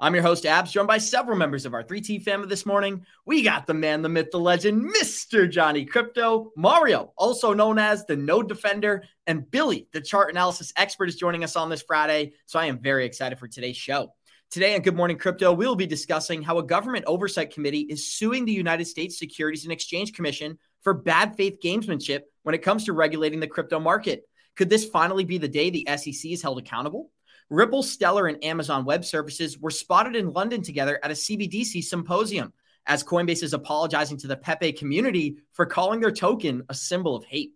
I'm your host, Abs, joined by several members of our 3T family this morning. We got the man, the myth, the legend, Mr. Johnny Crypto, Mario, also known as the Node Defender, and Billy, the chart analysis expert, is joining us on this Friday. So I am very excited for today's show. Today on Good Morning Crypto, we'll be discussing how a government oversight committee is suing the United States Securities and Exchange Commission for bad faith gamesmanship when it comes to regulating the crypto market. Could this finally be the day the SEC is held accountable? Ripple, Stellar, and Amazon Web Services were spotted in London together at a CBDC symposium as Coinbase is apologizing to the Pepe community for calling their token a symbol of hate.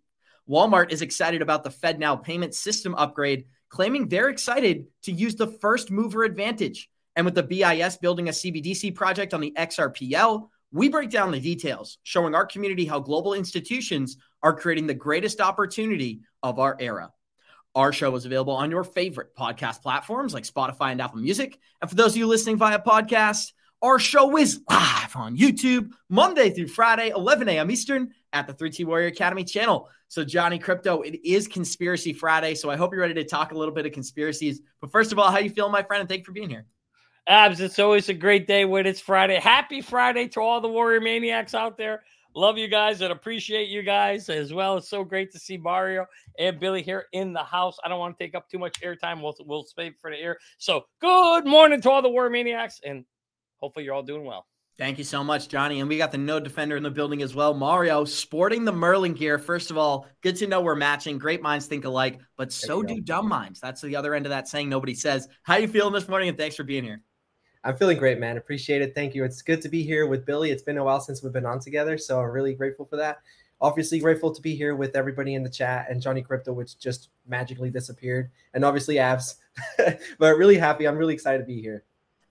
Walmart is excited about the FedNow payment system upgrade, claiming they're excited to use the first mover advantage. And with the BIS building a CBDC project on the XRPL, we break down the details, showing our community how global institutions are creating the greatest opportunity of our era. Our show is available on your favorite podcast platforms like Spotify and Apple Music. And for those of you listening via podcast, our show is live on YouTube Monday through Friday, 11 a.m. Eastern at the 3T Warrior Academy channel. So, Johnny Crypto, it is Conspiracy Friday. So, I hope you're ready to talk a little bit of conspiracies. But first of all, how you feeling, my friend? And thank you for being here. Abs, it's always a great day when it's Friday. Happy Friday to all the Warrior Maniacs out there. Love you guys and appreciate you guys as well. It's so great to see Mario and Billy here in the house. I don't want to take up too much airtime. We'll, we'll save for the air. So, good morning to all the War Maniacs, and hopefully, you're all doing well. Thank you so much, Johnny. And we got the Node Defender in the building as well. Mario sporting the Merlin gear. First of all, good to know we're matching. Great minds think alike, but so do dumb minds. That's the other end of that saying nobody says. How you feeling this morning? And thanks for being here. I'm feeling great, man. Appreciate it. Thank you. It's good to be here with Billy. It's been a while since we've been on together, so I'm really grateful for that. Obviously, grateful to be here with everybody in the chat and Johnny Crypto, which just magically disappeared, and obviously Abs. but really happy. I'm really excited to be here.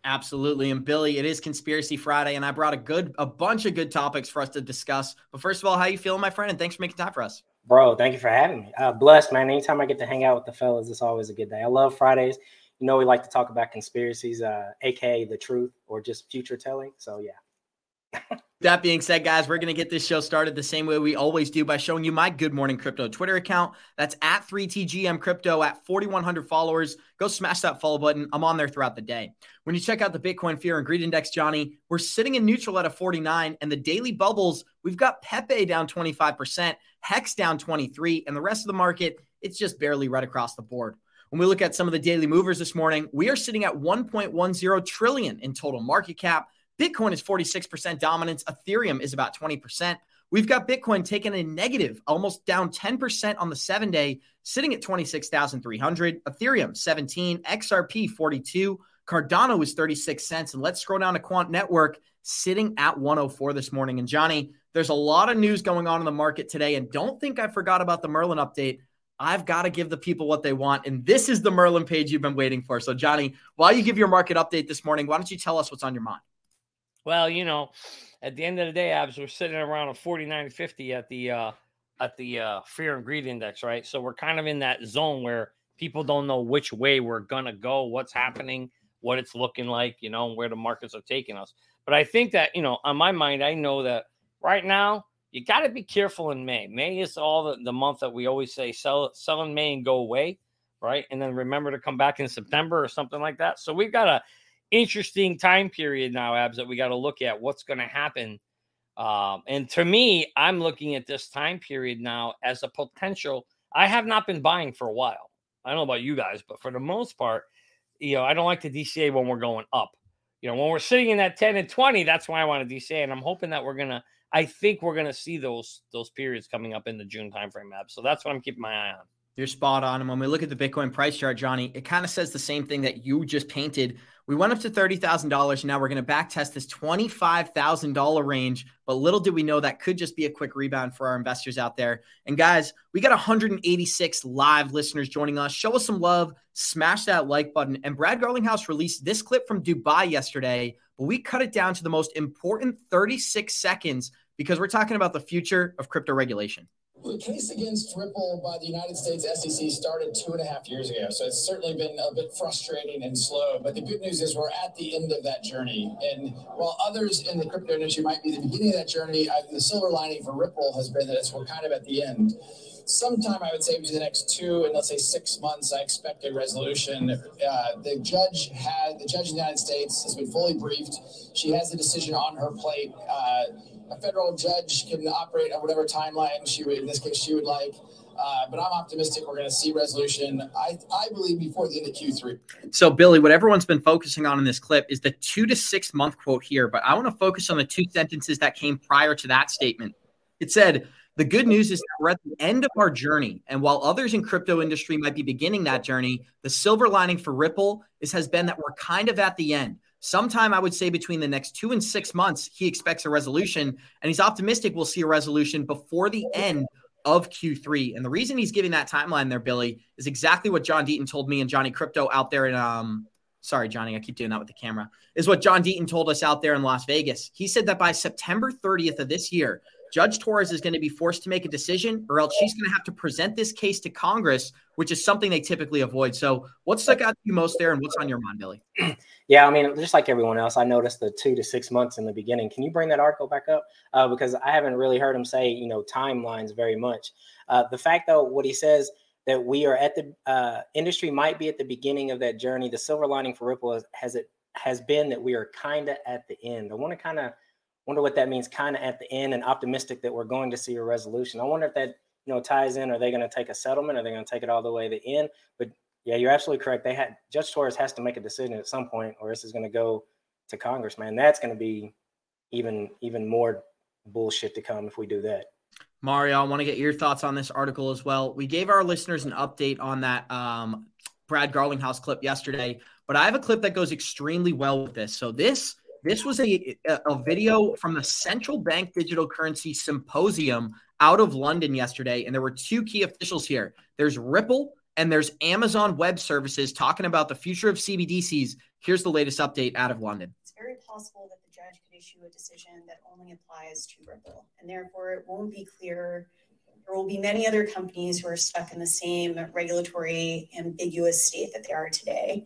Absolutely. And Billy, it is Conspiracy Friday, and I brought a good, a bunch of good topics for us to discuss. But first of all, how you feeling, my friend? And thanks for making time for us. Bro, thank you for having me. Uh, blessed, man. Anytime I get to hang out with the fellas, it's always a good day. I love Fridays you know we like to talk about conspiracies, uh, aka the truth or just future telling. So yeah. that being said, guys, we're going to get this show started the same way we always do by showing you my Good Morning Crypto Twitter account. That's at 3TGM Crypto at 4,100 followers. Go smash that follow button. I'm on there throughout the day. When you check out the Bitcoin Fear and Greed Index, Johnny, we're sitting in neutral at a 49, and the daily bubbles, we've got Pepe down 25%, Hex down 23, and the rest of the market, it's just barely right across the board. When we look at some of the daily movers this morning, we are sitting at 1.10 trillion in total market cap. Bitcoin is 46% dominance. Ethereum is about 20%. We've got Bitcoin taking a negative, almost down 10% on the seven day, sitting at 26,300. Ethereum 17, XRP 42, Cardano is 36 cents. And let's scroll down to Quant Network, sitting at 104 this morning. And Johnny, there's a lot of news going on in the market today. And don't think I forgot about the Merlin update. I've got to give the people what they want. And this is the Merlin page you've been waiting for. So, Johnny, while you give your market update this morning, why don't you tell us what's on your mind? Well, you know, at the end of the day, Abs, we're sitting around a 49.50 at the uh at the uh fear and greed index, right? So we're kind of in that zone where people don't know which way we're gonna go, what's happening, what it's looking like, you know, where the markets are taking us. But I think that, you know, on my mind, I know that right now you got to be careful in May. May is all the, the month that we always say sell sell in May and go away, right? And then remember to come back in September or something like that. So we've got a interesting time period now, Abs, that we got to look at what's going to happen. Um, and to me, I'm looking at this time period now as a potential. I have not been buying for a while. I don't know about you guys, but for the most part, you know, I don't like to DCA when we're going up. You know, when we're sitting in that 10 and 20, that's why I want to DCA. And I'm hoping that we're going to I think we're going to see those those periods coming up in the June timeframe map. So that's what I'm keeping my eye on. You're spot on. And when we look at the Bitcoin price chart, Johnny, it kind of says the same thing that you just painted. We went up to $30,000. Now we're going to back test this $25,000 range. But little did we know that could just be a quick rebound for our investors out there. And guys, we got 186 live listeners joining us. Show us some love, smash that like button. And Brad Garlinghouse released this clip from Dubai yesterday, but we cut it down to the most important 36 seconds because we're talking about the future of crypto regulation. The case against Ripple by the United States SEC started two and a half years ago. So it's certainly been a bit frustrating and slow. But the good news is we're at the end of that journey. And while others in the crypto industry might be the beginning of that journey, I, the silver lining for Ripple has been that it's, we're kind of at the end. Sometime I would say between the next two and let's say six months, I expect a resolution. Uh, the judge had the judge in the United States has been fully briefed. She has the decision on her plate. Uh, a federal judge can operate on whatever timeline she would, in this case, she would like. Uh, but I'm optimistic we're going to see resolution. I, I believe before the end of Q3. So, Billy, what everyone's been focusing on in this clip is the two to six month quote here, but I want to focus on the two sentences that came prior to that statement. It said, the good news is that we're at the end of our journey. And while others in crypto industry might be beginning that journey, the silver lining for Ripple is has been that we're kind of at the end sometime I would say between the next two and six months, he expects a resolution, and he's optimistic we'll see a resolution before the end of Q3. And the reason he's giving that timeline there, Billy, is exactly what John Deaton told me and Johnny Crypto out there in um sorry, Johnny, I keep doing that with the camera, is what John Deaton told us out there in Las Vegas. He said that by September 30th of this year, Judge Torres is going to be forced to make a decision, or else she's going to have to present this case to Congress, which is something they typically avoid. So, what stuck out to you most there, and what's on your mind, Billy? Yeah, I mean, just like everyone else, I noticed the two to six months in the beginning. Can you bring that article back up? Uh, because I haven't really heard him say, you know, timelines very much. Uh, the fact, though, what he says that we are at the uh, industry might be at the beginning of that journey. The silver lining for Ripple has, has it has been that we are kind of at the end. I want to kind of wonder what that means kind of at the end and optimistic that we're going to see a resolution. I wonder if that you know ties in. Are they going to take a settlement? Are they going to take it all the way to the end? But yeah, you're absolutely correct. They had Judge Torres has to make a decision at some point, or this is going to go to Congress. Man, that's going to be even even more bullshit to come if we do that. Mario, I want to get your thoughts on this article as well. We gave our listeners an update on that um, Brad Garlinghouse clip yesterday, but I have a clip that goes extremely well with this. So this this was a, a video from the Central Bank Digital Currency Symposium out of London yesterday. And there were two key officials here there's Ripple and there's Amazon Web Services talking about the future of CBDCs. Here's the latest update out of London. It's very possible that the judge could issue a decision that only applies to Ripple, and therefore it won't be clear. There will be many other companies who are stuck in the same regulatory ambiguous state that they are today.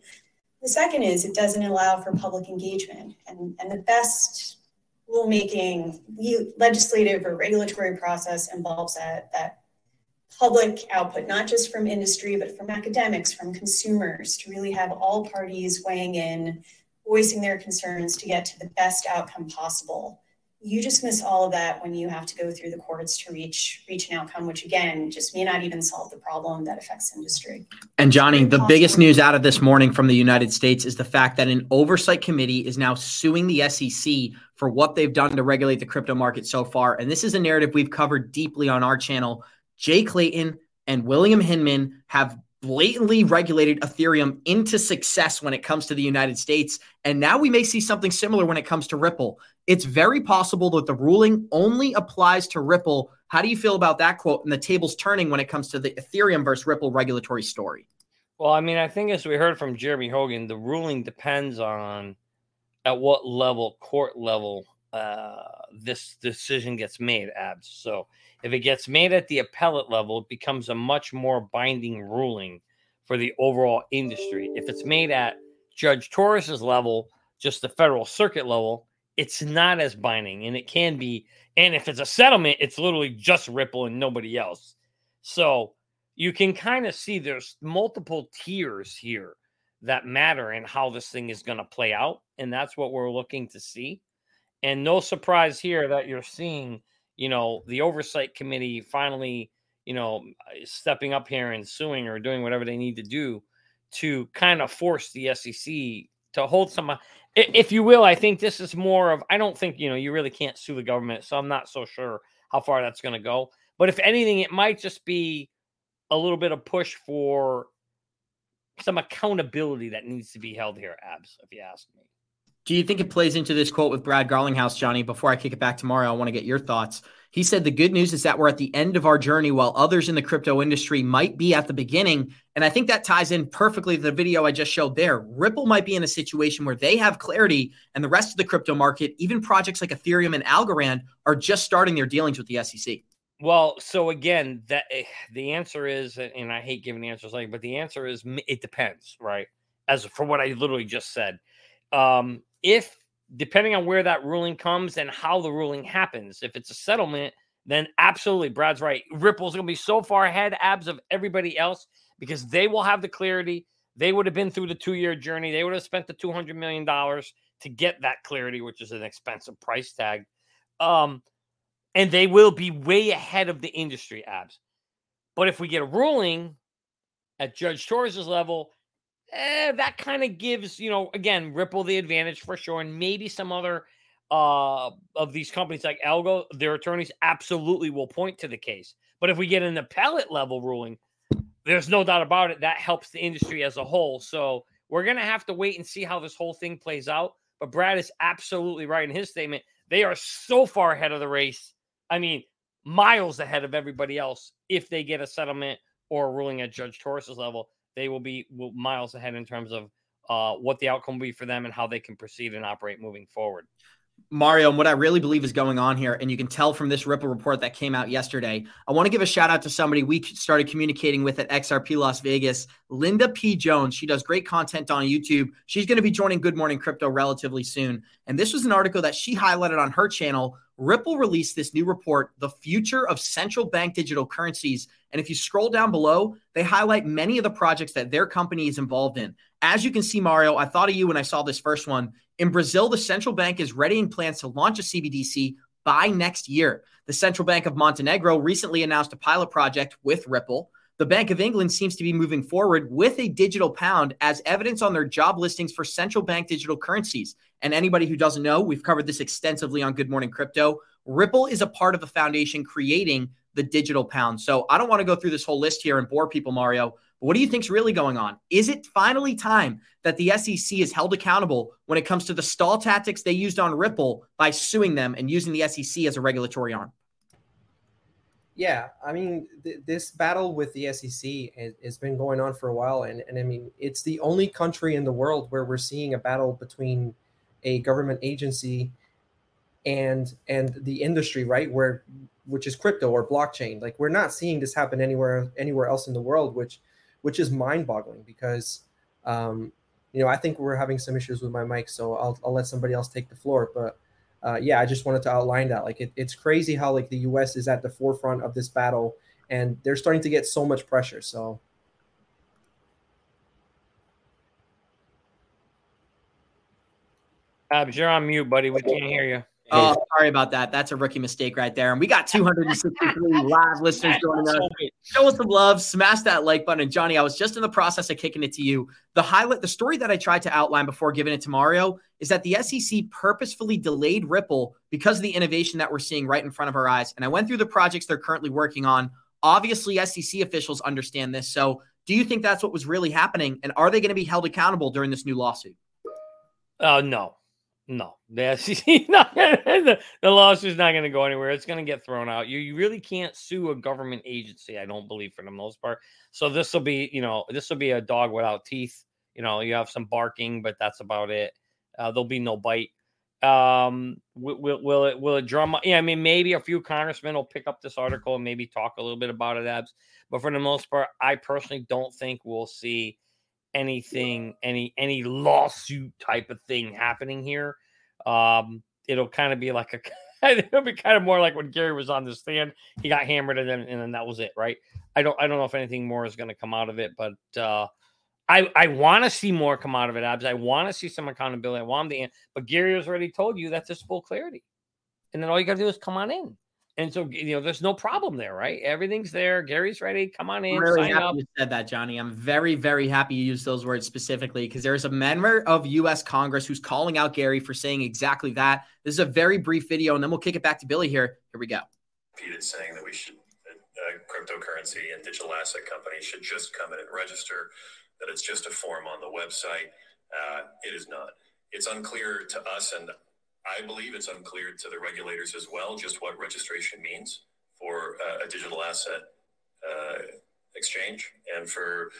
The second is it doesn't allow for public engagement. And, and the best rulemaking, legislative or regulatory process involves that, that public output, not just from industry, but from academics, from consumers, to really have all parties weighing in, voicing their concerns to get to the best outcome possible you just miss all of that when you have to go through the courts to reach reach an outcome which again just may not even solve the problem that affects industry and johnny the biggest news out of this morning from the united states is the fact that an oversight committee is now suing the sec for what they've done to regulate the crypto market so far and this is a narrative we've covered deeply on our channel jay clayton and william hinman have blatantly regulated Ethereum into success when it comes to the United States. And now we may see something similar when it comes to Ripple. It's very possible that the ruling only applies to Ripple. How do you feel about that quote and the tables turning when it comes to the Ethereum versus Ripple regulatory story? Well, I mean, I think as we heard from Jeremy Hogan, the ruling depends on at what level, court level, uh, this decision gets made, abs. So if it gets made at the appellate level, it becomes a much more binding ruling for the overall industry. If it's made at Judge Torres's level, just the federal circuit level, it's not as binding and it can be. And if it's a settlement, it's literally just Ripple and nobody else. So you can kind of see there's multiple tiers here that matter and how this thing is going to play out. And that's what we're looking to see. And no surprise here that you're seeing you know, the oversight committee finally, you know, stepping up here and suing or doing whatever they need to do to kind of force the SEC to hold some, if you will. I think this is more of, I don't think, you know, you really can't sue the government. So I'm not so sure how far that's going to go. But if anything, it might just be a little bit of push for some accountability that needs to be held here, abs, if you ask me. Do you think it plays into this quote with Brad Garlinghouse, Johnny? Before I kick it back tomorrow, I want to get your thoughts. He said the good news is that we're at the end of our journey while others in the crypto industry might be at the beginning. And I think that ties in perfectly to the video I just showed there. Ripple might be in a situation where they have clarity and the rest of the crypto market, even projects like Ethereum and Algorand, are just starting their dealings with the SEC. Well, so again, that eh, the answer is, and I hate giving answers like, but the answer is it depends, right? As for what I literally just said, um, if depending on where that ruling comes and how the ruling happens, if it's a settlement, then absolutely, Brad's right. Ripple's going to be so far ahead, abs of everybody else because they will have the clarity. They would have been through the two year journey. They would have spent the two hundred million dollars to get that clarity, which is an expensive price tag. Um, and they will be way ahead of the industry abs. But if we get a ruling at Judge Torres's level eh, that kind of gives, you know, again, Ripple the advantage for sure. And maybe some other uh, of these companies like Algo, their attorneys absolutely will point to the case. But if we get an appellate level ruling, there's no doubt about it. That helps the industry as a whole. So we're going to have to wait and see how this whole thing plays out. But Brad is absolutely right in his statement. They are so far ahead of the race. I mean, miles ahead of everybody else if they get a settlement or ruling at Judge Torres's level they will be miles ahead in terms of uh, what the outcome will be for them and how they can proceed and operate moving forward. Mario, and what I really believe is going on here, and you can tell from this Ripple report that came out yesterday. I want to give a shout out to somebody we started communicating with at XRP Las Vegas, Linda P. Jones. She does great content on YouTube. She's going to be joining Good Morning Crypto relatively soon. And this was an article that she highlighted on her channel. Ripple released this new report, The Future of Central Bank Digital Currencies. And if you scroll down below, they highlight many of the projects that their company is involved in. As you can see, Mario, I thought of you when I saw this first one. In Brazil, the central bank is readying plans to launch a CBDC by next year. The Central Bank of Montenegro recently announced a pilot project with Ripple. The Bank of England seems to be moving forward with a digital pound as evidence on their job listings for central bank digital currencies. And anybody who doesn't know, we've covered this extensively on Good Morning Crypto. Ripple is a part of the foundation creating the digital pound. So I don't want to go through this whole list here and bore people, Mario. But what do you think is really going on? Is it finally time that the SEC is held accountable when it comes to the stall tactics they used on Ripple by suing them and using the SEC as a regulatory arm? Yeah, I mean, th- this battle with the SEC has, has, been going on for a while, and, and I mean, it's the only country in the world where we're seeing a battle between a government agency and and the industry, right? Where which is crypto or blockchain. Like we're not seeing this happen anywhere anywhere else in the world, which which is mind-boggling because um, you know I think we're having some issues with my mic, so I'll I'll let somebody else take the floor. But uh, yeah, I just wanted to outline that. Like it, it's crazy how like the U.S. is at the forefront of this battle, and they're starting to get so much pressure. So. Abs, you're on mute, buddy. We can't hear you. Oh, sorry about that. That's a rookie mistake right there. And we got 263 live listeners joining us. Show us some love, smash that like button. And Johnny, I was just in the process of kicking it to you. The highlight, the story that I tried to outline before giving it to Mario is that the SEC purposefully delayed Ripple because of the innovation that we're seeing right in front of our eyes. And I went through the projects they're currently working on. Obviously, SEC officials understand this. So, do you think that's what was really happening? And are they going to be held accountable during this new lawsuit? Uh, no, no, SEC not the, the lawsuit's not going to go anywhere. It's going to get thrown out. You, you really can't sue a government agency. I don't believe for the most part. So this will be, you know, this will be a dog without teeth. You know, you have some barking, but that's about it. Uh, there'll be no bite. Um, will, will, will it will it drum? Yeah, I mean, maybe a few congressmen will pick up this article and maybe talk a little bit about it, abs. But for the most part, I personally don't think we'll see anything, any any lawsuit type of thing happening here. Um, it'll kind of be like a it'll be kind of more like when Gary was on the stand. He got hammered and then and then that was it, right? I don't I don't know if anything more is going to come out of it, but uh, I I want to see more come out of it, Abs. I want to see some accountability. I want the but Gary has already told you that's just full clarity, and then all you got to do is come on in. And so, you know, there's no problem there, right? Everything's there. Gary's ready. Come on in. I'm really happy up. you said that, Johnny. I'm very, very happy you used those words specifically because there's a member of U.S. Congress who's calling out Gary for saying exactly that. This is a very brief video, and then we'll kick it back to Billy here. Here we go. Repeated saying that we should, uh, cryptocurrency and digital asset companies should just come in and register, that it's just a form on the website. Uh, it is not. it's unclear to us, and I believe it's unclear to the regulators as well, just what registration means for uh, a digital asset uh, exchange and for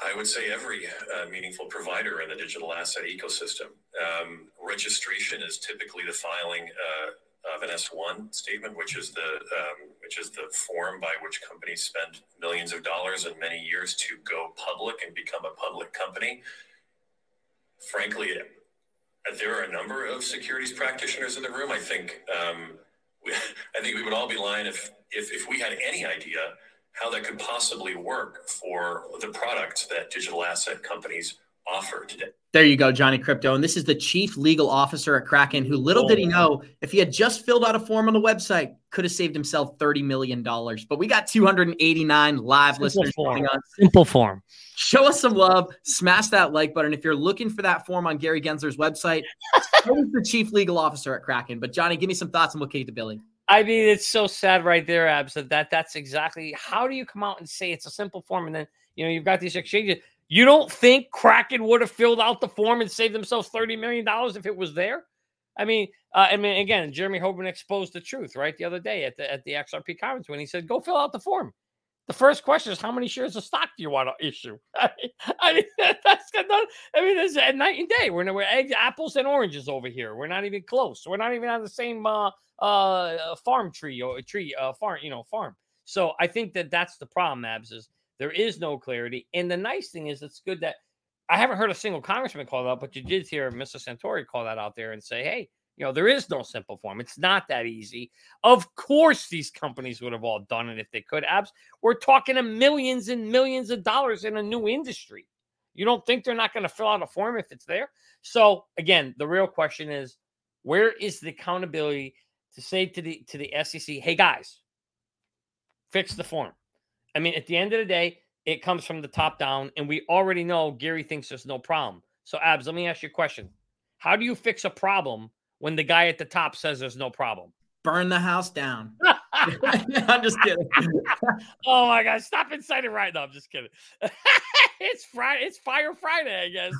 I would say every uh, meaningful provider in the digital asset ecosystem. Um, registration is typically the filing uh, of an S1 statement, which is the um, which is the form by which companies spend millions of dollars and many years to go public and become a public company. Frankly, there are a number of securities practitioners in the room. I think um, we, I think we would all be lying if if if we had any idea how that could possibly work for the products that digital asset companies offer today. There you go, Johnny Crypto. And this is the chief legal officer at Kraken, who little oh. did he oh. know if he had just filled out a form on the website, could have saved himself $30 million. But we got 289 live Simple listeners form. on. Simple form. Show us some love. Smash that like button. If you're looking for that form on Gary Gensler's website, he's the chief legal officer at Kraken. But Johnny, give me some thoughts and we'll kick to Billy. I mean, it's so sad right there, Abs, that, that that's exactly how do you come out and say it's a simple form and then you know you've got these exchanges. You don't think Kraken would have filled out the form and saved themselves $30 million if it was there? I mean, uh, I mean, again, Jeremy Hogan exposed the truth, right? The other day at the at the XRP conference when he said, "Go fill out the form." The first question is, how many shares of stock do you want to issue? I mean, mean that's not, I mean, it's a night and day. We're, we're eggs, apples and oranges over here. We're not even close. We're not even on the same uh, uh, farm tree or tree uh, farm, you know, farm. So I think that that's the problem, Abs, is there is no clarity. And the nice thing is, it's good that I haven't heard a single congressman call that out, but you did hear Mr. Santori call that out there and say, hey, you know, there is no simple form. It's not that easy. Of course, these companies would have all done it if they could. Abs, we're talking to millions and millions of dollars in a new industry. You don't think they're not going to fill out a form if it's there? So again, the real question is, where is the accountability to say to the to the SEC, hey guys, fix the form? I mean, at the end of the day, it comes from the top down, and we already know Gary thinks there's no problem. So, Abs, let me ask you a question. How do you fix a problem when the guy at the top says there's no problem? Burn the house down. I'm just kidding. oh my god, stop inciting right now. I'm just kidding. it's Friday. It's Fire Friday, I guess.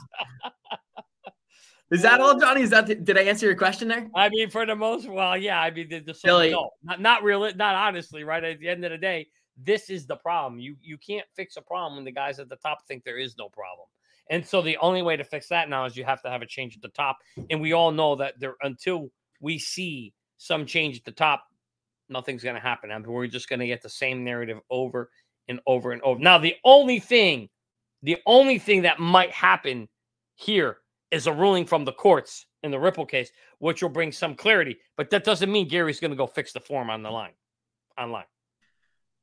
Is that all, Johnny? Is that did I answer your question there? I mean, for the most, well, yeah. I mean, the, the Billy. no, not not really, not honestly, right? At the end of the day, this is the problem. You you can't fix a problem when the guys at the top think there is no problem. And so the only way to fix that now is you have to have a change at the top. And we all know that there until we see some change at the top, nothing's going to happen. Mean, we're just going to get the same narrative over and over and over. Now, the only thing, the only thing that might happen here is a ruling from the courts in the Ripple case, which will bring some clarity. But that doesn't mean Gary's going to go fix the form on the line, online.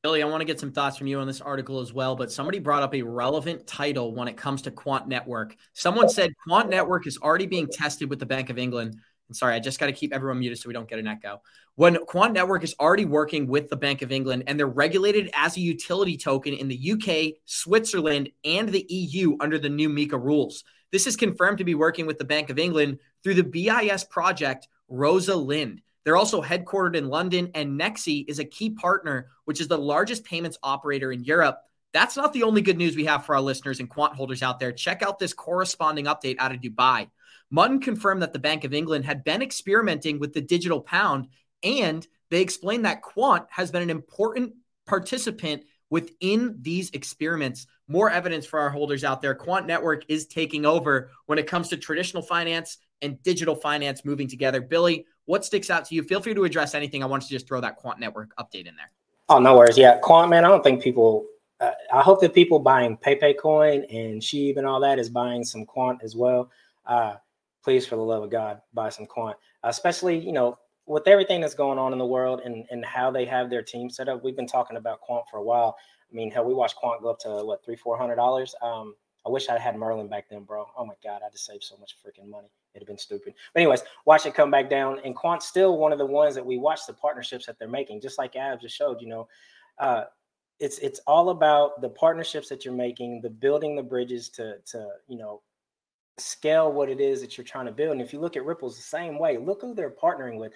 Billy, I want to get some thoughts from you on this article as well, but somebody brought up a relevant title when it comes to Quant Network. Someone said Quant Network is already being tested with the Bank of England. And sorry, I just got to keep everyone muted so we don't get an echo. When Quant Network is already working with the Bank of England and they're regulated as a utility token in the UK, Switzerland, and the EU under the new MiCA rules. This is confirmed to be working with the Bank of England through the BIS project Rosalind. They're also headquartered in London, and Nexi is a key partner, which is the largest payments operator in Europe. That's not the only good news we have for our listeners and quant holders out there. Check out this corresponding update out of Dubai. Mutton confirmed that the Bank of England had been experimenting with the digital pound, and they explained that Quant has been an important participant within these experiments. More evidence for our holders out there. Quant Network is taking over when it comes to traditional finance and digital finance moving together. Billy, what sticks out to you? Feel free to address anything. I want to just throw that Quant Network update in there. Oh, no worries. Yeah, Quant, man, I don't think people, uh, I hope that people buying Pepe Coin and Shib and all that is buying some Quant as well. Uh, please, for the love of God, buy some Quant, especially, you know, with everything that's going on in the world and, and how they have their team set up. We've been talking about Quant for a while. I mean, hell, we watched Quant go up to what, three, four hundred dollars. Um, I wish I had Merlin back then, bro. Oh my God, I just saved so much freaking money. It'd have been stupid. But anyways, watch it come back down. And Quant's still one of the ones that we watch the partnerships that they're making, just like Ab just showed, you know. Uh, it's it's all about the partnerships that you're making, the building the bridges to to, you know, scale what it is that you're trying to build. And if you look at Ripple's the same way, look who they're partnering with.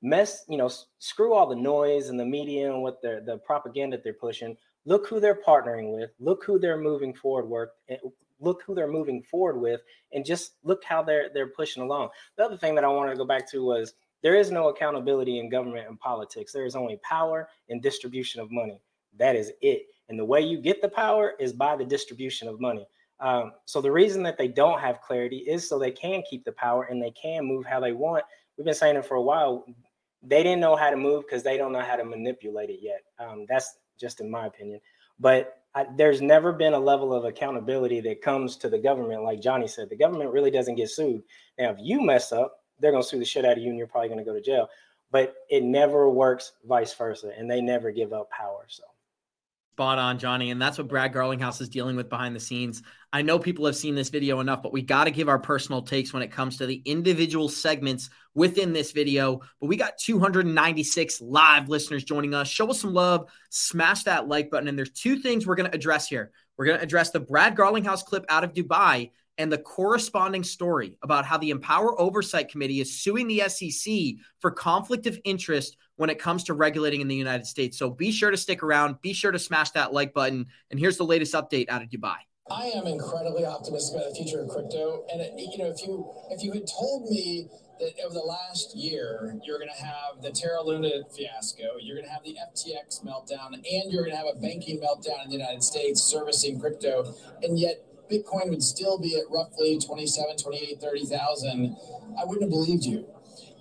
Mess, you know, screw all the noise and the media and what they're the propaganda they're pushing. Look who they're partnering with. Look who they're moving forward with, look who they're moving forward with, and just look how they're they're pushing along. The other thing that I wanted to go back to was there is no accountability in government and politics. There is only power and distribution of money. That is it. And the way you get the power is by the distribution of money. Um, so the reason that they don't have clarity is so they can keep the power and they can move how they want. We've been saying it for a while. They didn't know how to move because they don't know how to manipulate it yet. Um, that's just in my opinion. But I, there's never been a level of accountability that comes to the government. Like Johnny said, the government really doesn't get sued. Now, if you mess up, they're going to sue the shit out of you and you're probably going to go to jail. But it never works vice versa. And they never give up power. So. Spot on, Johnny. And that's what Brad Garlinghouse is dealing with behind the scenes. I know people have seen this video enough, but we got to give our personal takes when it comes to the individual segments within this video. But we got 296 live listeners joining us. Show us some love, smash that like button. And there's two things we're going to address here. We're going to address the Brad Garlinghouse clip out of Dubai and the corresponding story about how the Empower Oversight Committee is suing the SEC for conflict of interest when it comes to regulating in the United States. So be sure to stick around. Be sure to smash that like button. And here's the latest update out of Dubai. I am incredibly optimistic about the future of crypto. And it, you know, if you if you had told me that over the last year you're going to have the Terra Luna fiasco, you're going to have the FTX meltdown, and you're going to have a banking meltdown in the United States servicing crypto, and yet Bitcoin would still be at roughly 27, 28, 30,000, I wouldn't have believed you.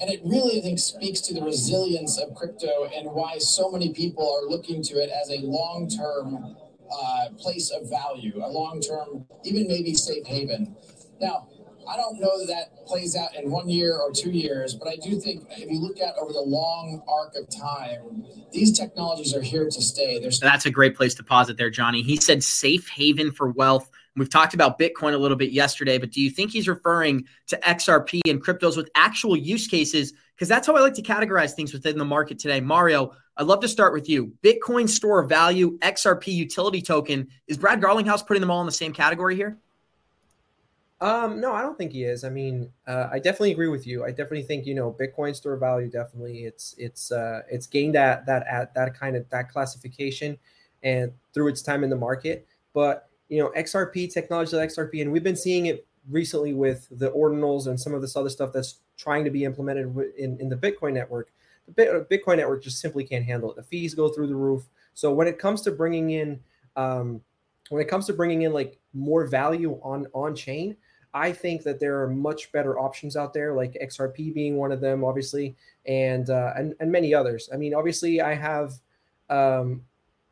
And it really, I think, speaks to the resilience of crypto and why so many people are looking to it as a long term uh, place of value, a long term, even maybe safe haven. Now, I don't know that that plays out in one year or two years, but I do think if you look at over the long arc of time, these technologies are here to stay. That's a great place to pause it there, Johnny. He said safe haven for wealth. We've talked about Bitcoin a little bit yesterday, but do you think he's referring to XRP and cryptos with actual use cases? Because that's how I like to categorize things within the market today. Mario, I'd love to start with you. Bitcoin store value, XRP utility token. Is Brad Garlinghouse putting them all in the same category here? Um, no, I don't think he is. I mean, uh, I definitely agree with you. I definitely think you know Bitcoin store value. Definitely, it's it's uh, it's gained that that at that kind of that classification, and through its time in the market. But you know, XRP technology, like XRP, and we've been seeing it recently with the ordinals and some of this other stuff that's trying to be implemented in in the Bitcoin network. The Bitcoin network just simply can't handle it. The fees go through the roof. So when it comes to bringing in, um, when it comes to bringing in like more value on on chain I think that there are much better options out there, like XRP being one of them, obviously, and uh, and and many others. I mean, obviously, I have, um,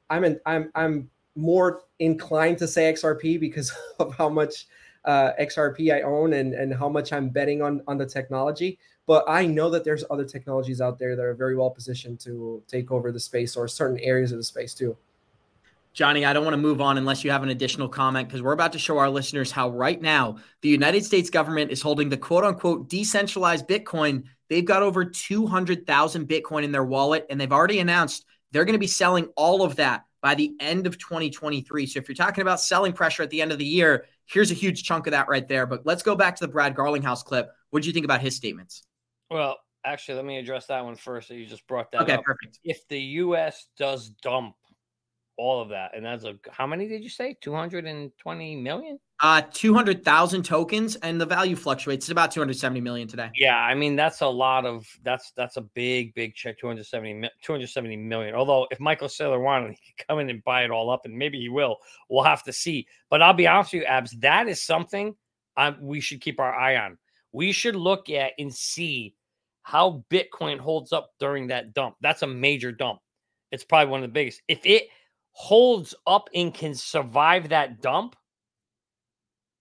I'm in, I'm I'm more inclined to say XRP because of how much uh, XRP I own and and how much I'm betting on on the technology. But I know that there's other technologies out there that are very well positioned to take over the space or certain areas of the space too. Johnny, I don't want to move on unless you have an additional comment because we're about to show our listeners how right now the United States government is holding the quote unquote decentralized Bitcoin. They've got over 200,000 Bitcoin in their wallet, and they've already announced they're going to be selling all of that by the end of 2023. So if you're talking about selling pressure at the end of the year, here's a huge chunk of that right there. But let's go back to the Brad Garlinghouse clip. What do you think about his statements? Well, actually, let me address that one first. You just brought that okay, up. perfect. If the U.S. does dump all of that. And that's a how many did you say? 220 million? Uh 200,000 tokens and the value fluctuates. It's about 270 million today. Yeah, I mean that's a lot of that's that's a big big check 270 270 million. Although if Michael Saylor wanted he could come in and buy it all up and maybe he will. We'll have to see. But I'll be honest with you Abs, that is something um, we should keep our eye on. We should look at and see how Bitcoin holds up during that dump. That's a major dump. It's probably one of the biggest. If it holds up and can survive that dump,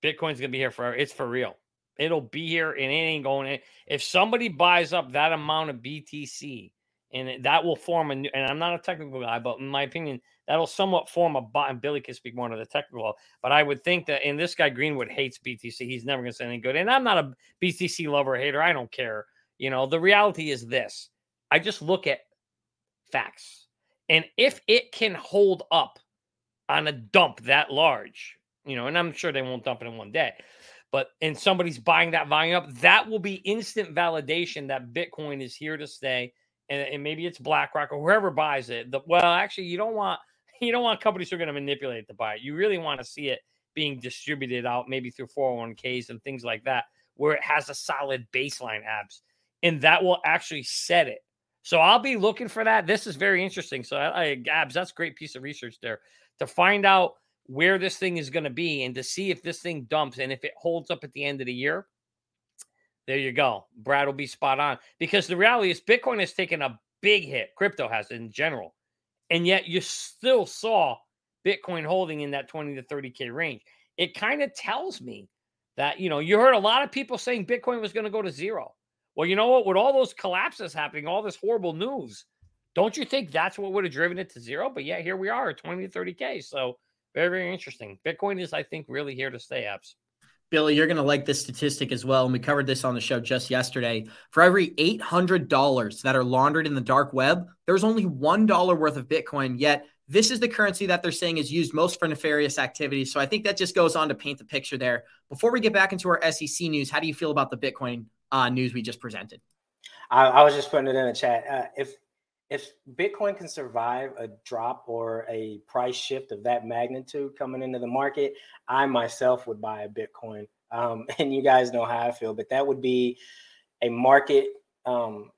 Bitcoin's gonna be here forever. It's for real. It'll be here and it ain't going in. If somebody buys up that amount of BTC, and that will form a new, and I'm not a technical guy, but in my opinion, that'll somewhat form a. And Billy can speak more to the technical, but I would think that, and this guy Greenwood hates BTC. He's never going to say anything good. And I'm not a BTC lover hater. I don't care. You know, the reality is this I just look at facts. And if it can hold up on a dump that large, you know, and I'm sure they won't dump it in one day, but and somebody's buying that volume up, that will be instant validation that Bitcoin is here to stay. And, and maybe it's BlackRock or whoever buys it. The, well, actually, you don't want you don't want companies who are going to manipulate to buy it. You really want to see it being distributed out maybe through 401ks and things like that, where it has a solid baseline abs, and that will actually set it. So I'll be looking for that. This is very interesting. So I, I abs, that's a great piece of research there to find out where this thing is going to be and to see if this thing dumps and if it holds up at the end of the year. There you go. Brad will be spot on because the reality is Bitcoin has taken a big hit. Crypto has in general. And yet you still saw Bitcoin holding in that 20 to 30K range. It kind of tells me that, you know, you heard a lot of people saying Bitcoin was going to go to zero. Well, you know what? With all those collapses happening, all this horrible news, don't you think that's what would have driven it to zero? But yeah, here we are, 20 to 30K. So very, very interesting. Bitcoin is, I think, really here to stay, Abs. Billy, you're going to like this statistic as well. And we covered this on the show just yesterday. For every $800 that are laundered in the dark web, there's only $1 worth of Bitcoin. Yet, this is the currency that they're saying is used most for nefarious activities. So I think that just goes on to paint the picture there. Before we get back into our SEC news, how do you feel about the Bitcoin uh, news we just presented? I, I, was just putting it in the chat. Uh, if if Bitcoin can survive a drop or a price shift of that magnitude coming into the market, I myself would buy a Bitcoin. Um, and you guys know how I feel, but that would be a market. Um,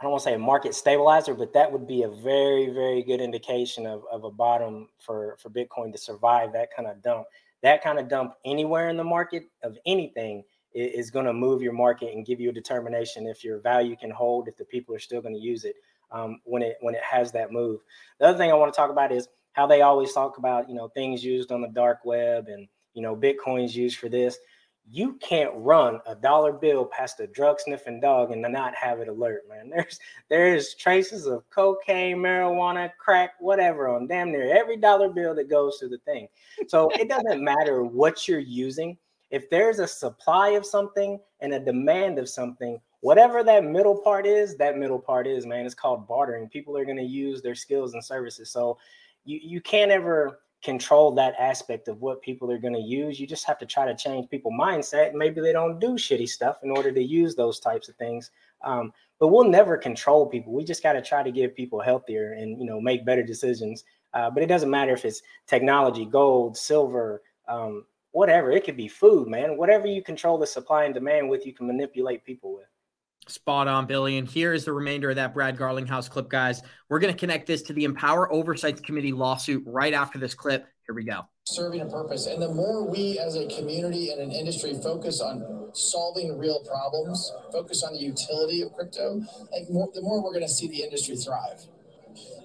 I don't want to say a market stabilizer, but that would be a very, very good indication of, of a bottom for, for Bitcoin to survive that kind of dump. That kind of dump anywhere in the market of anything is going to move your market and give you a determination if your value can hold, if the people are still going to use it um, when it when it has that move. The other thing I want to talk about is how they always talk about you know things used on the dark web and you know bitcoins used for this. You can't run a dollar bill past a drug sniffing dog and not have it alert, man. There's there's traces of cocaine, marijuana, crack, whatever on damn near every dollar bill that goes through the thing. So it doesn't matter what you're using. If there's a supply of something and a demand of something, whatever that middle part is, that middle part is, man, it's called bartering. People are going to use their skills and services. So you, you can't ever control that aspect of what people are going to use. You just have to try to change people' mindset. Maybe they don't do shitty stuff in order to use those types of things. Um, but we'll never control people. We just got to try to give people healthier and you know make better decisions. Uh, but it doesn't matter if it's technology, gold, silver, um, whatever. It could be food, man. Whatever you control the supply and demand with, you can manipulate people with. Spot on, Billy. And here is the remainder of that Brad Garlinghouse clip, guys. We're going to connect this to the Empower Oversight Committee lawsuit right after this clip. Here we go. Serving a purpose. And the more we as a community and an industry focus on solving real problems, focus on the utility of crypto, like more, the more we're going to see the industry thrive.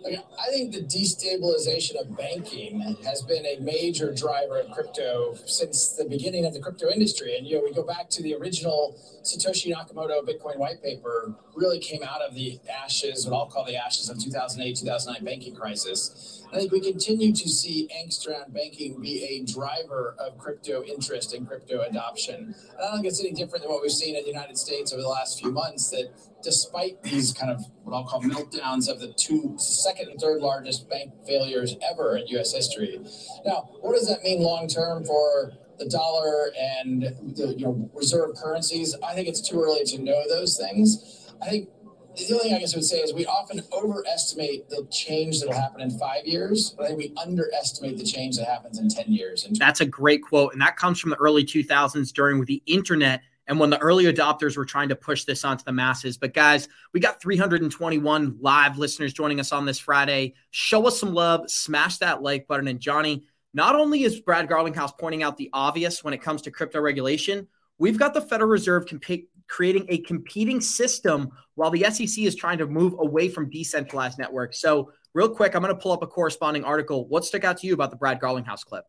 I think the destabilization of banking has been a major driver of crypto since the beginning of the crypto industry. And you know, we go back to the original Satoshi Nakamoto Bitcoin white paper, really came out of the ashes, what I'll call the ashes of 2008, 2009 banking crisis. I think we continue to see angst around banking be a driver of crypto interest and crypto adoption. I don't think it's any different than what we've seen in the United States over the last few months. That despite these kind of what I'll call meltdowns of the two second and third largest bank failures ever in U.S. history. Now, what does that mean long term for the dollar and the you know reserve currencies? I think it's too early to know those things. I think the only thing I guess I would say is we often overestimate the change that will happen in five years, but I think we underestimate the change that happens in 10 years. That's a great quote. And that comes from the early 2000s during with the internet and when the early adopters were trying to push this onto the masses. But guys, we got 321 live listeners joining us on this Friday. Show us some love, smash that like button. And Johnny, not only is Brad Garlinghouse pointing out the obvious when it comes to crypto regulation, we've got the Federal Reserve comp- creating a competing system while the SEC is trying to move away from decentralized networks. So, real quick, I'm going to pull up a corresponding article. What stuck out to you about the Brad Garlinghouse clip?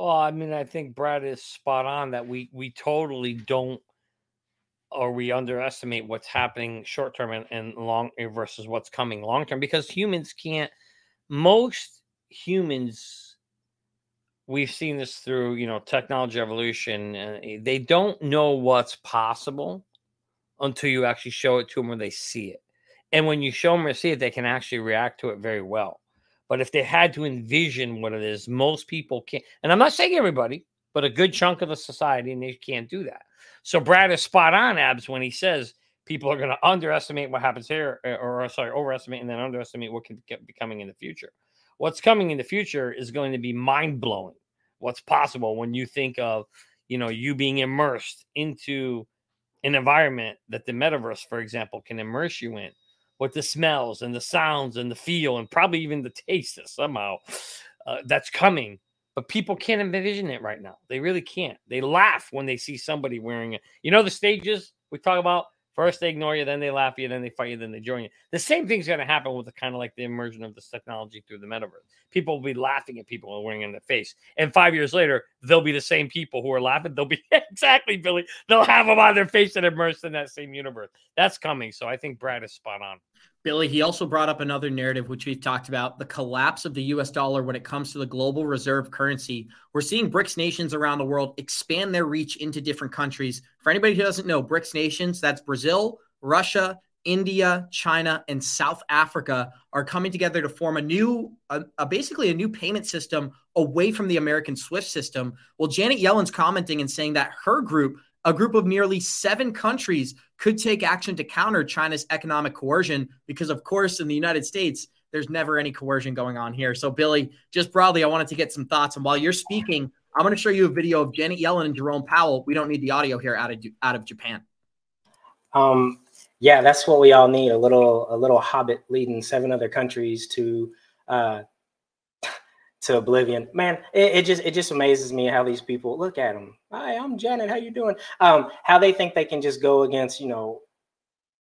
Oh, I mean, I think Brad is spot on that we we totally don't or we underestimate what's happening short term and, and long versus what's coming long term because humans can't most humans we've seen this through you know technology evolution and eh, they don't know what's possible until you actually show it to them or they see it. And when you show them or see it they can actually react to it very well. But if they had to envision what it is most people can't and i'm not saying everybody but a good chunk of the society and they can't do that. So brad is spot on abs when he says people are going to underestimate what happens here eh, or, or sorry overestimate and then underestimate what could be coming in the future. What's coming in the future is going to be mind blowing what's possible when you think of, you know, you being immersed into an environment that the metaverse, for example, can immerse you in with the smells and the sounds and the feel and probably even the taste somehow uh, that's coming. But people can't envision it right now. They really can't. They laugh when they see somebody wearing it. You know the stages we talk about First they ignore you, then they laugh at you, then they fight you, then they join you. The same thing's going to happen with the kind of like the immersion of this technology through the metaverse. People will be laughing at people and wearing in the face, and five years later, they'll be the same people who are laughing. They'll be exactly Billy. They'll have them on their face and immersed in that same universe. That's coming. So I think Brad is spot on. Billy, he also brought up another narrative, which we've talked about the collapse of the US dollar when it comes to the global reserve currency. We're seeing BRICS nations around the world expand their reach into different countries. For anybody who doesn't know, BRICS nations, that's Brazil, Russia, India, China, and South Africa are coming together to form a new, a, a, basically a new payment system away from the American SWIFT system. Well, Janet Yellen's commenting and saying that her group a group of nearly seven countries could take action to counter China's economic coercion because, of course, in the United States, there's never any coercion going on here. So, Billy, just broadly, I wanted to get some thoughts. And while you're speaking, I'm going to show you a video of Janet Yellen and Jerome Powell. We don't need the audio here out of out of Japan. Um, yeah, that's what we all need a little a little hobbit leading seven other countries to uh, to oblivion. Man, it, it, just it just amazes me how these people look at them. Hi, I'm Janet. How you doing? Um, how they think they can just go against you know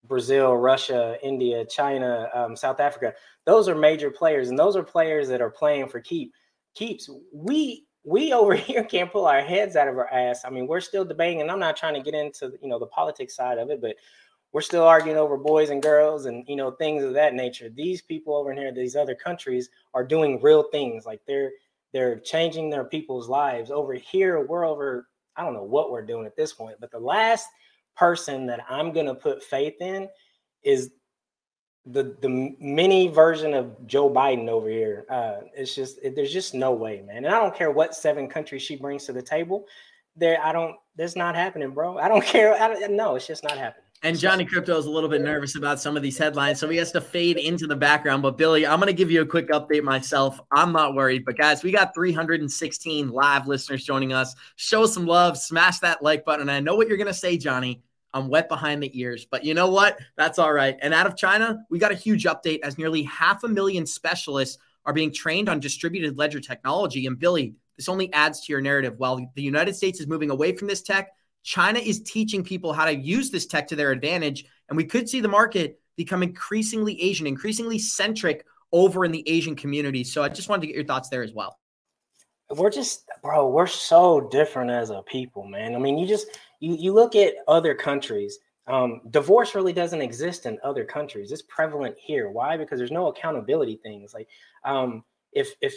Brazil, Russia, India, China, um, South Africa. Those are major players, and those are players that are playing for keep keeps. We we over here can't pull our heads out of our ass. I mean, we're still debating, and I'm not trying to get into you know the politics side of it, but we're still arguing over boys and girls and you know things of that nature these people over here these other countries are doing real things like they're they're changing their people's lives over here we're over i don't know what we're doing at this point but the last person that i'm going to put faith in is the the mini version of Joe Biden over here. Uh, it's just it, there's just no way, man. And I don't care what seven countries she brings to the table. There, I don't. That's not happening, bro. I don't care. I don't, no, it's just not happening. And Johnny Krypto is a little bit nervous about some of these headlines, so he has to fade into the background. But Billy, I'm going to give you a quick update myself. I'm not worried, but guys, we got 316 live listeners joining us. Show some love, smash that like button. I know what you're going to say, Johnny. I'm wet behind the ears, but you know what? That's all right. And out of China, we got a huge update as nearly half a million specialists are being trained on distributed ledger technology. And Billy, this only adds to your narrative. While the United States is moving away from this tech, China is teaching people how to use this tech to their advantage. And we could see the market become increasingly Asian, increasingly centric over in the Asian community. So I just wanted to get your thoughts there as well. We're just, bro, we're so different as a people, man. I mean, you just, you, you look at other countries. Um, divorce really doesn't exist in other countries. It's prevalent here. Why? Because there's no accountability things. Like, um, if if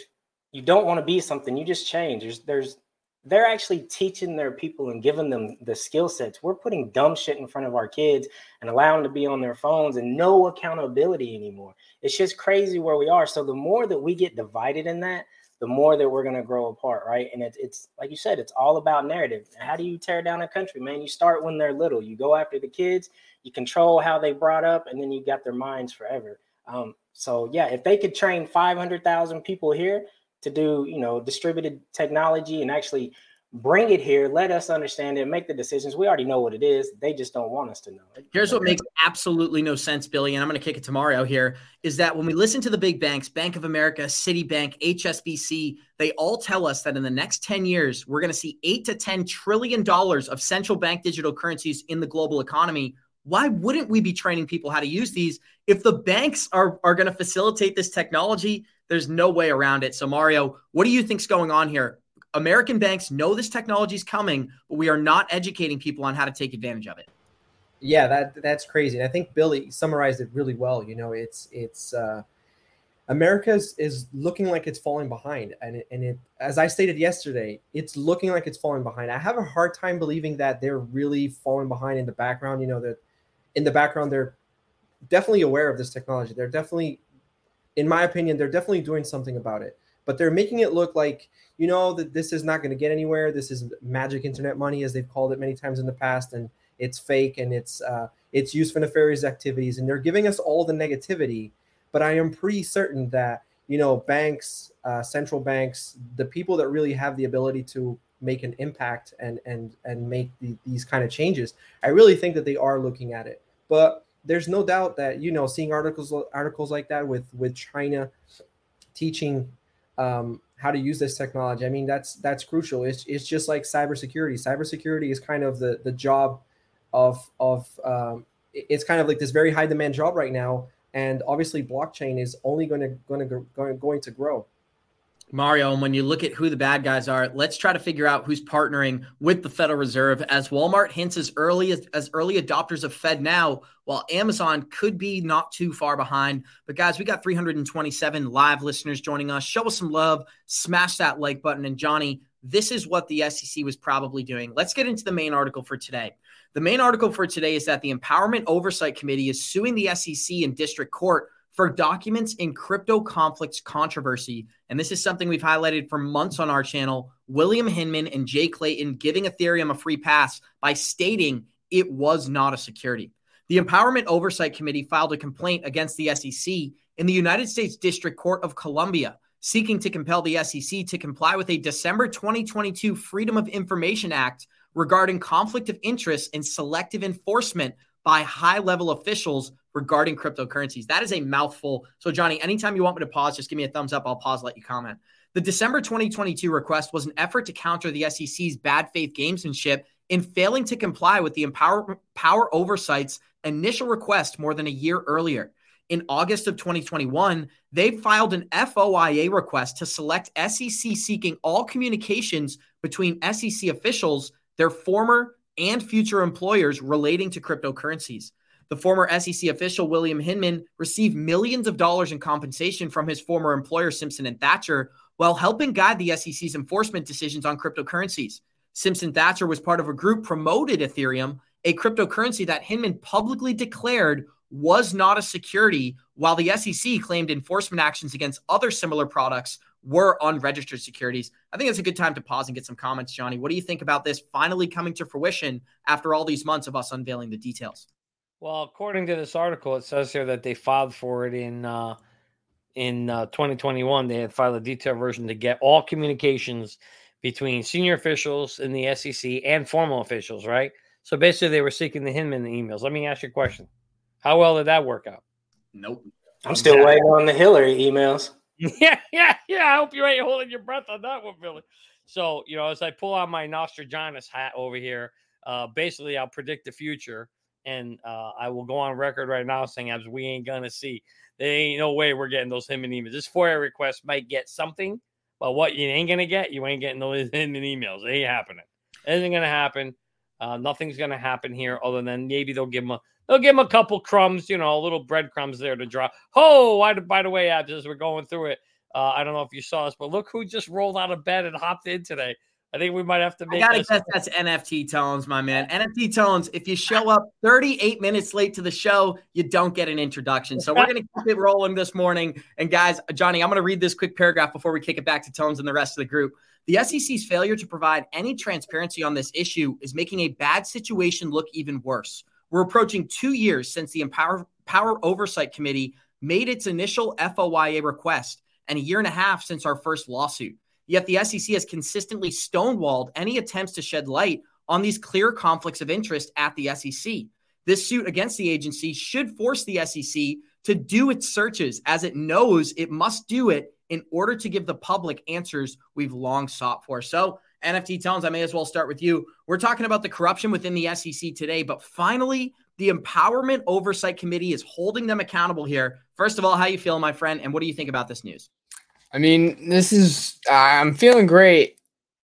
you don't want to be something, you just change. There's there's they're actually teaching their people and giving them the skill sets. We're putting dumb shit in front of our kids and allowing them to be on their phones and no accountability anymore. It's just crazy where we are. So the more that we get divided in that, the more that we're going to grow apart, right? And it's, it's like you said, it's all about narrative. How do you tear down a country, man? You start when they're little. You go after the kids, you control how they brought up, and then you got their minds forever. Um, so yeah, if they could train 500,000 people here, to do, you know, distributed technology and actually bring it here, let us understand it, make the decisions. We already know what it is. They just don't want us to know it. Here's what makes absolutely no sense, Billy, and I'm going to kick it to Mario here, is that when we listen to the big banks, Bank of America, Citibank, HSBC, they all tell us that in the next 10 years, we're going to see 8 to 10 trillion dollars of central bank digital currencies in the global economy. Why wouldn't we be training people how to use these if the banks are, are going to facilitate this technology? There's no way around it. So, Mario, what do you think's going on here? American banks know this technology is coming, but we are not educating people on how to take advantage of it. Yeah, that that's crazy. And I think Billy summarized it really well. You know, it's it's uh, America is, looking like it's falling behind, and it, and it as I stated yesterday, it's looking like it's falling behind. I have a hard time believing that they're really falling behind in the background. You know that in the background they're definitely aware of this technology. They're definitely in my opinion, they're definitely doing something about it. But they're making it look like, you know, that this is not going to get anywhere. This is magic internet money, as they've called it many times in the past, and it's fake and it's uh, it's used for nefarious activities. And they're giving us all the negativity. But I am pretty certain that you know, banks, uh, central banks, the people that really have the ability to make an impact and and and make the, these kind of changes, I really think that they are looking at it. But there's no doubt that you know, seeing articles articles like that with with China teaching um, how to use this technology. I mean, that's that's crucial. It's it's just like cybersecurity. Cybersecurity is kind of the the job of of um, it's kind of like this very high demand job right now, and obviously blockchain is only going to going to going going to grow. Mario, and when you look at who the bad guys are, let's try to figure out who's partnering with the Federal Reserve as Walmart hints as early as, as early adopters of FedNow, while Amazon could be not too far behind. But guys, we got 327 live listeners joining us. Show us some love, smash that like button. And Johnny, this is what the SEC was probably doing. Let's get into the main article for today. The main article for today is that the Empowerment Oversight Committee is suing the SEC in district court for documents in crypto conflicts controversy. And this is something we've highlighted for months on our channel. William Hinman and Jay Clayton giving Ethereum a free pass by stating it was not a security. The Empowerment Oversight Committee filed a complaint against the SEC in the United States District Court of Columbia, seeking to compel the SEC to comply with a December 2022 Freedom of Information Act regarding conflict of interest and selective enforcement by high level officials regarding cryptocurrencies. That is a mouthful. So, Johnny, anytime you want me to pause, just give me a thumbs up. I'll pause, let you comment. The December 2022 request was an effort to counter the SEC's bad faith gamesmanship in failing to comply with the Empower Power Oversight's initial request more than a year earlier. In August of 2021, they filed an FOIA request to select SEC seeking all communications between SEC officials, their former and future employers relating to cryptocurrencies. The former SEC official, William Hinman, received millions of dollars in compensation from his former employer, Simpson and Thacher while helping guide the SEC's enforcement decisions on cryptocurrencies. Simpson Thacher was part of a group promoted Ethereum, a cryptocurrency that Hinman publicly declared was not a security, while the SEC claimed enforcement actions against other similar products were unregistered securities. I think it's a good time to pause and get some comments, Johnny. What do you think about this finally coming to fruition after all these months of us unveiling the details? Well, according to this article, it says here that they filed for it in uh, in uh, 2021. They had filed a detailed version to get all communications between senior officials in the SEC and formal officials, right? So basically, they were seeking the Hinman emails. Let me ask you a question: How well did that work out? Nope. I'm still yeah. waiting on the Hillary emails. Yeah, yeah, yeah. I hope you ain't holding your breath on that one, Billy. So, you know, as I pull on my Nostradamus hat over here, uh, basically, I'll predict the future and uh, I will go on record right now saying as we ain't gonna see. There ain't no way we're getting those Hinman emails. This FOIA request might get something, but what you ain't gonna get, you ain't getting those Hinman emails. It ain't happening. It isn't gonna happen. Uh, nothing's gonna happen here other than maybe they'll give them a they'll give them a couple crumbs, you know, a little breadcrumbs there to draw. Oh, by, by the way, Abs, as we're going through it, uh, I don't know if you saw us, but look who just rolled out of bed and hopped in today. I think we might have to make. I gotta guess that's NFT tones, my man. NFT tones. If you show up 38 minutes late to the show, you don't get an introduction. So we're gonna keep it rolling this morning. And guys, Johnny, I'm gonna read this quick paragraph before we kick it back to Tones and the rest of the group. The SEC's failure to provide any transparency on this issue is making a bad situation look even worse. We're approaching two years since the Empower Power Oversight Committee made its initial FOIA request, and a year and a half since our first lawsuit. Yet the SEC has consistently stonewalled any attempts to shed light on these clear conflicts of interest at the SEC. This suit against the agency should force the SEC to do its searches as it knows it must do it in order to give the public answers we've long sought for. So, NFT Tones, I may as well start with you. We're talking about the corruption within the SEC today, but finally, the Empowerment Oversight Committee is holding them accountable here. First of all, how you feel, my friend, and what do you think about this news? I mean, this is, I'm feeling great.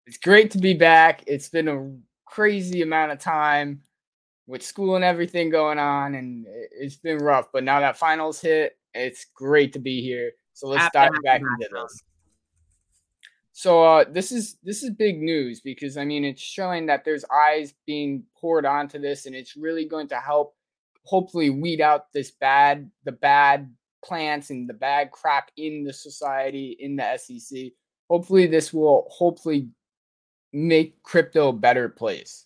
It's great to be back. It's been a crazy amount of time with school and everything going on, and it's been rough. But now that finals hit, it's great to be here. So let's dive back into this. So uh, this is this is big news because I mean it's showing that there's eyes being poured onto this, and it's really going to help hopefully weed out this bad the bad plants and the bad crap in the society in the SEC. Hopefully, this will hopefully make crypto a better place.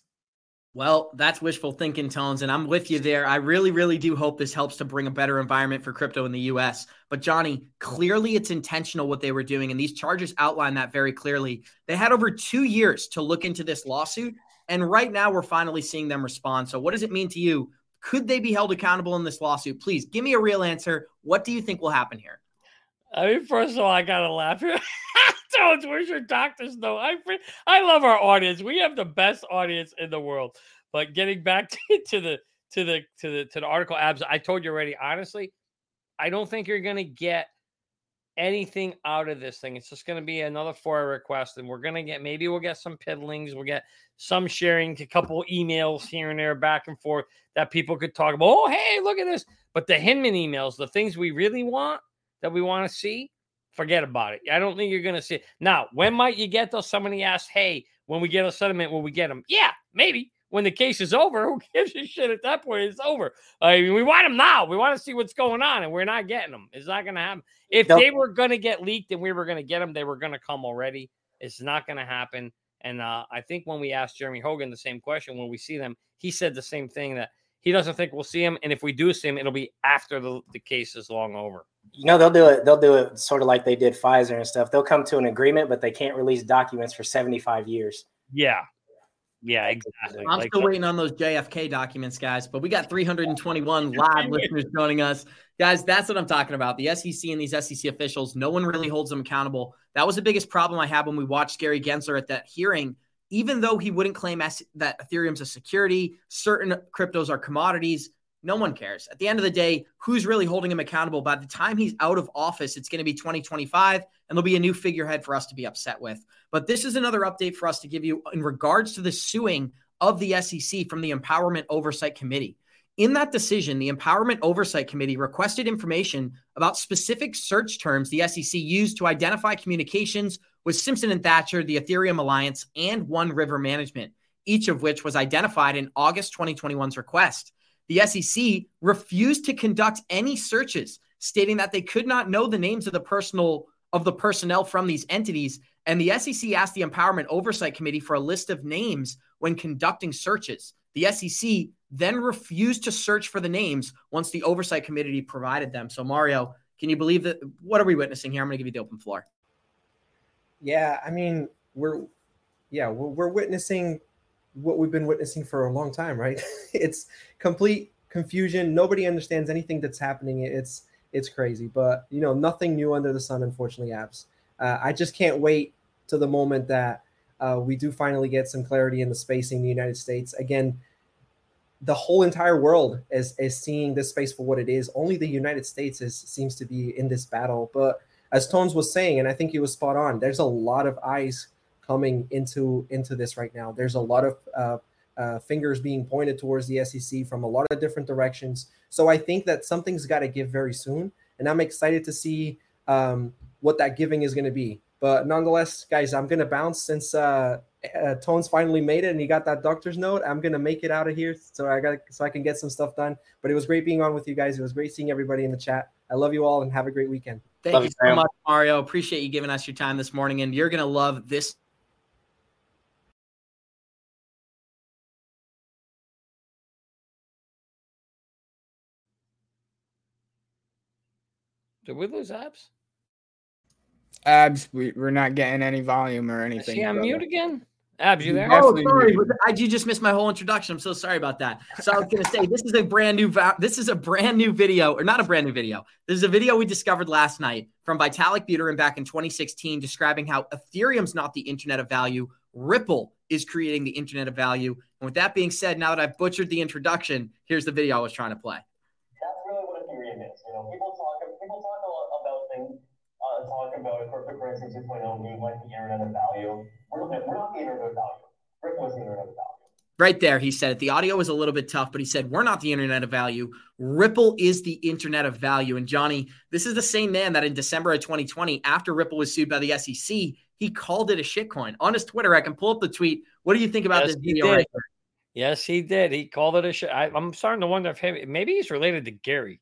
Well, that's wishful thinking, Tones, and I'm with you there. I really, really do hope this helps to bring a better environment for crypto in the US. But, Johnny, clearly it's intentional what they were doing, and these charges outline that very clearly. They had over two years to look into this lawsuit, and right now we're finally seeing them respond. So, what does it mean to you? Could they be held accountable in this lawsuit? Please give me a real answer. What do you think will happen here? I mean, first of all, I gotta laugh here. Where's your doctor's note? I I love our audience. We have the best audience in the world. But getting back to, to the to the to the to the article, abs. I told you already. Honestly, I don't think you're gonna get anything out of this thing. It's just going to be another FOIA request, and we're going to get maybe we'll get some piddlings, we'll get some sharing, to a couple emails here and there, back and forth that people could talk about. Oh, hey, look at this! But the Hinman emails, the things we really want that we want to see, forget about it. I don't think you're going to see it. Now, when might you get those? Somebody asked, hey, when we get a settlement, will we get them? Yeah, maybe. When the case is over, who gives a shit at that point? It's over. I mean, we want them now. We want to see what's going on, and we're not getting them. It's not going to happen. If nope. they were going to get leaked and we were going to get them, they were going to come already. It's not going to happen. And uh, I think when we asked Jeremy Hogan the same question when we see them, he said the same thing that he doesn't think we'll see him, and if we do see him, it'll be after the, the case is long over. You know, they'll do it. They'll do it sort of like they did Pfizer and stuff. They'll come to an agreement, but they can't release documents for seventy five years. Yeah, yeah, exactly. I'm like, still waiting on those JFK documents, guys. But we got 321 live listeners joining us, guys. That's what I'm talking about. The SEC and these SEC officials, no one really holds them accountable. That was the biggest problem I had when we watched Gary Gensler at that hearing even though he wouldn't claim that Ethereum's a security, certain cryptos are commodities. No one cares. At the end of the day, who's really holding him accountable? By the time he's out of office, it's going to be 2025, and there'll be a new figurehead for us to be upset with. But this is another update for us to give you in regards to the suing of the SEC from the Empowerment Oversight Committee. In that decision, the Empowerment Oversight Committee requested information about specific search terms the SEC used to identify communications with Simpson and Thacher, the Ethereum Alliance, and One River Management, each of which was identified in August 2021's request. The SEC refused to conduct any searches, stating that they could not know the names of the personal of the personnel from these entities. And the SEC asked the Empowerment Oversight Committee for a list of names when conducting searches. The SEC then refused to search for the names once the Oversight Committee provided them. So, Mario, can you believe that? What are we witnessing here? I'm going to give you the open floor. Yeah, I mean, we're yeah, we're, we're witnessing what we've been witnessing for a long time, right? it's complete confusion. Nobody understands anything that's happening. It's it's crazy, but you know, nothing new under the sun, unfortunately, Abs. Uh, I just can't wait to the moment that uh, we do finally get some clarity in the spacing in the United States. Again, the whole entire world is is seeing this space for what it is. Only the United States is seems to be in this battle, but as Tones was saying, and I think he was spot on. There's a lot of eyes coming into into this right now. There's a lot of uh, uh, fingers being pointed towards the SEC from a lot of different directions. So I think that something's got to give very soon, and I'm excited to see um, what that giving is going to be. But nonetheless, guys, I'm going to bounce since uh, uh, Tones finally made it and he got that doctor's note. I'm going to make it out of here so I got so I can get some stuff done. But it was great being on with you guys. It was great seeing everybody in the chat. I love you all and have a great weekend. Thank love you so much, Mario. Appreciate you giving us your time this morning, and you're going to love this. Did we lose abs? Abs, we, we're not getting any volume or anything. Is he on mute again? Abs, you there? Oh, sorry. I, you just missed my whole introduction. I'm so sorry about that. So I was going to say this is a brand new this is a brand new video, or not a brand new video. This is a video we discovered last night from Vitalik Buterin back in 2016, describing how Ethereum's not the internet of value. Ripple is creating the internet of value. And with that being said, now that I've butchered the introduction, here's the video I was trying to play. That's really what Ethereum is. You know, people talk people talk about things, uh, talk about cryptocurrency 2.0 being like the internet of value we're, we're not the internet of value. Rick was the internet of value. Right there, he said it. The audio was a little bit tough, but he said, We're not the internet of value. Ripple is the internet of value. And Johnny, this is the same man that in December of 2020, after Ripple was sued by the SEC, he called it a shitcoin. On his Twitter, I can pull up the tweet. What do you think about yes, this video right Yes, he did. He called it a shit. I, am starting to wonder if him, maybe he's related to Gary.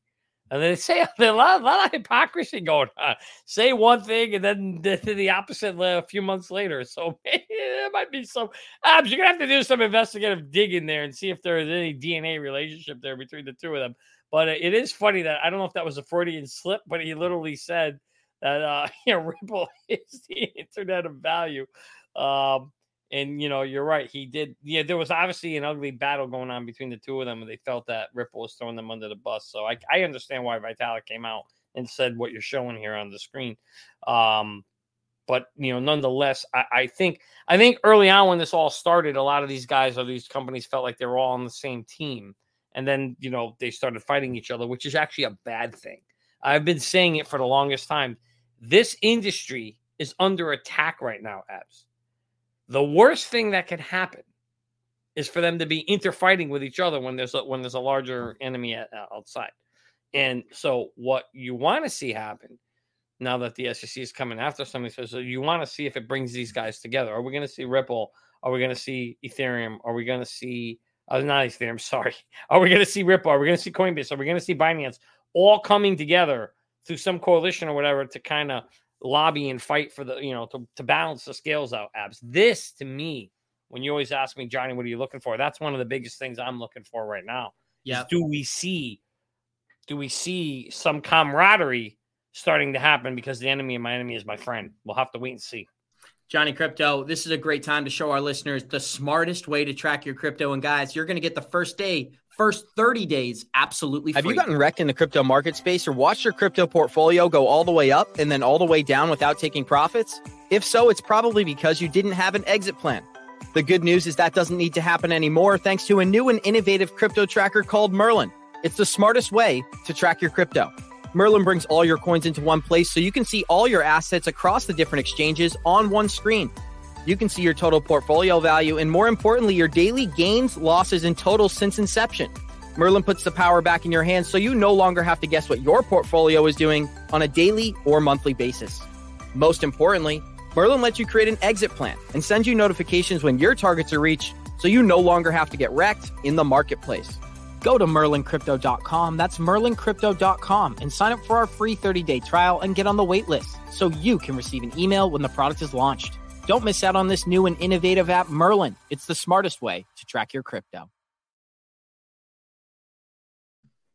And they say a lot, a lot of hypocrisy going on. Say one thing and then the, the opposite a few months later. So there might be some. You're gonna have to do some investigative digging there and see if there is any DNA relationship there between the two of them. But it is funny that I don't know if that was a Freudian slip, but he literally said that uh, you know Ripple is the internet of value. Um, and you know, you're right. He did. Yeah, there was obviously an ugly battle going on between the two of them, and they felt that Ripple was throwing them under the bus. So I, I understand why Vitalik came out and said what you're showing here on the screen. Um, but you know, nonetheless, I, I think I think early on when this all started, a lot of these guys or these companies felt like they were all on the same team, and then you know they started fighting each other, which is actually a bad thing. I've been saying it for the longest time. This industry is under attack right now, abs the worst thing that can happen is for them to be interfighting with each other when there's a, when there's a larger enemy at, outside. And so, what you want to see happen now that the SEC is coming after somebody says, so you want to see if it brings these guys together. Are we going to see Ripple? Are we going to see Ethereum? Are we going to see uh, not Ethereum? Sorry. Are we going to see Ripple? Are we going to see Coinbase? Are we going to see Binance all coming together through some coalition or whatever to kind of lobby and fight for the, you know, to, to balance the scales out, abs. This to me, when you always ask me, Johnny, what are you looking for? That's one of the biggest things I'm looking for right now. Yeah. Do we see, do we see some camaraderie starting to happen because the enemy of my enemy is my friend? We'll have to wait and see. Johnny Krypto, this is a great time to show our listeners the smartest way to track your crypto. And guys, you're going to get the first day first 30 days absolutely free. Have you gotten wrecked in the crypto market space or watched your crypto portfolio go all the way up and then all the way down without taking profits? If so, it's probably because you didn't have an exit plan. The good news is that doesn't need to happen anymore thanks to a new and innovative crypto tracker called Merlin. It's the smartest way to track your crypto. Merlin brings all your coins into one place so you can see all your assets across the different exchanges on one screen. You can see your total portfolio value and, more importantly, your daily gains, losses, and totals since inception. Merlin puts the power back in your hands so you no longer have to guess what your portfolio is doing on a daily or monthly basis. Most importantly, Merlin lets you create an exit plan and sends you notifications when your targets are reached so you no longer have to get wrecked in the marketplace. Go to merlincrypto.com, that's merlincrypto.com, and sign up for our free 30 day trial and get on the wait list so you can receive an email when the product is launched. Don't miss out on this new and innovative app, Merlin. It's the smartest way to track your crypto.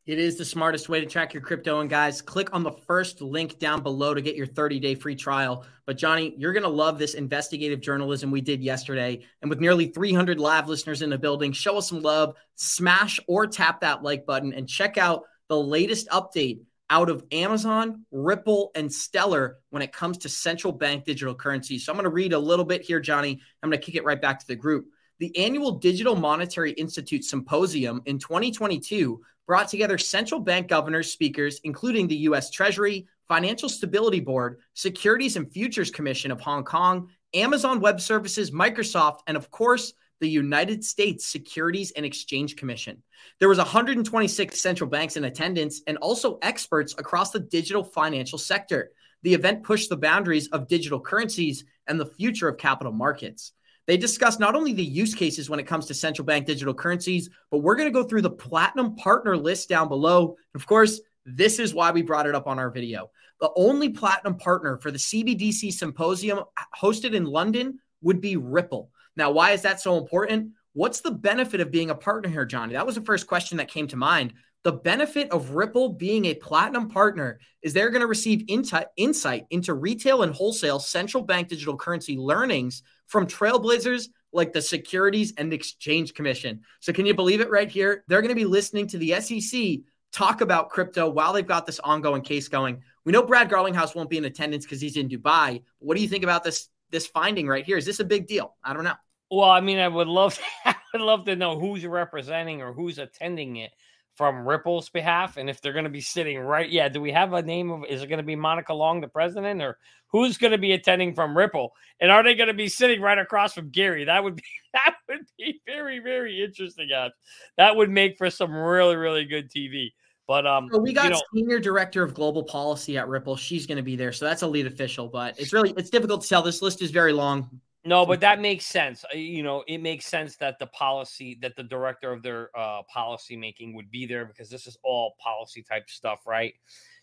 It is the smartest way to track your crypto. And guys, click on the first link down below to get your 30 day free trial. But Johnny, you're going to love this investigative journalism we did yesterday. And with nearly 300 live listeners in the building, show us some love, smash or tap that like button, and check out the latest update out of Amazon, Ripple, and Stellar when it comes to central bank digital currency. So I'm going to read a little bit here, Johnny. I'm going to kick it right back to the group. The annual Digital Monetary Institute Symposium in 2022 brought together central bank governors, speakers, including the U.S. Treasury, Financial Stability Board, Securities and Futures Commission of Hong Kong, Amazon Web Services, Microsoft, and of course, the United States Securities and Exchange Commission. There was 126 central banks in attendance and also experts across the digital financial sector. The event pushed the boundaries of digital currencies and the future of capital markets. They discussed not only the use cases when it comes to central bank digital currencies, but we're going to go through the platinum partner list down below. Of course, this is why we brought it up on our video. The only platinum partner for the CBDC symposium uh, hosted in London would be Ripple. Now, why is that so important? What's the benefit of being a partner here, Johnny? That was the first question that came to mind. The benefit of Ripple being a platinum partner is they're going to receive insight into retail and wholesale central bank digital currency learnings from trailblazers like the Securities and Exchange Commission. So, can you believe it right here? They're going to be listening to the SEC talk about crypto while they've got this ongoing case going. We know Brad Garlinghouse won't be in attendance because he's in Dubai. What do you think about this this finding right here? Is this a big deal? I don't know. Well, I mean, I would love, to, I would love to know who's representing or who's attending it from Ripple's behalf, and if they're going to be sitting right. Yeah, do we have a name of? Is it going to be Monica Long, the president, or who's going to be attending from Ripple? And are they going to be sitting right across from Gary? That would be that would be very very interesting. Guys. That would make for some really really good TV. But um, so we got you know, senior director of global policy at Ripple. She's going to be there, so that's a lead official. But it's really it's difficult to tell. This list is very long. No, but that makes sense. You know, it makes sense that the policy that the director of their uh, policy making would be there because this is all policy type stuff, right?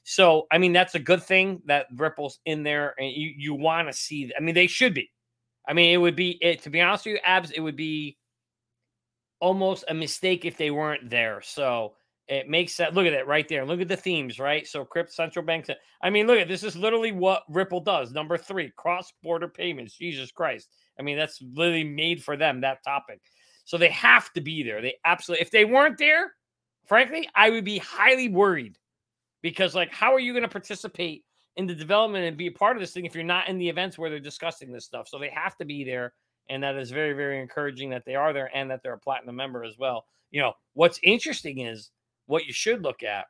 So, I mean, that's a good thing that Ripple's in there, and you you want to see. I mean, they should be. I mean, it would be it to be honest with you, Abs. It would be almost a mistake if they weren't there. So it makes that look at it right there. Look at the themes, right? So crypt central banks. I mean, look at this is literally what Ripple does. Number three, cross-border payments. Jesus Christ. I mean, that's literally made for them, that topic. So they have to be there. They absolutely if they weren't there, frankly, I would be highly worried because like how are you going to participate in the development and be a part of this thing if you're not in the events where they're discussing this stuff? So they have to be there and that is very very encouraging that they are there and that they're a platinum member as well. You know, what's interesting is what you should look at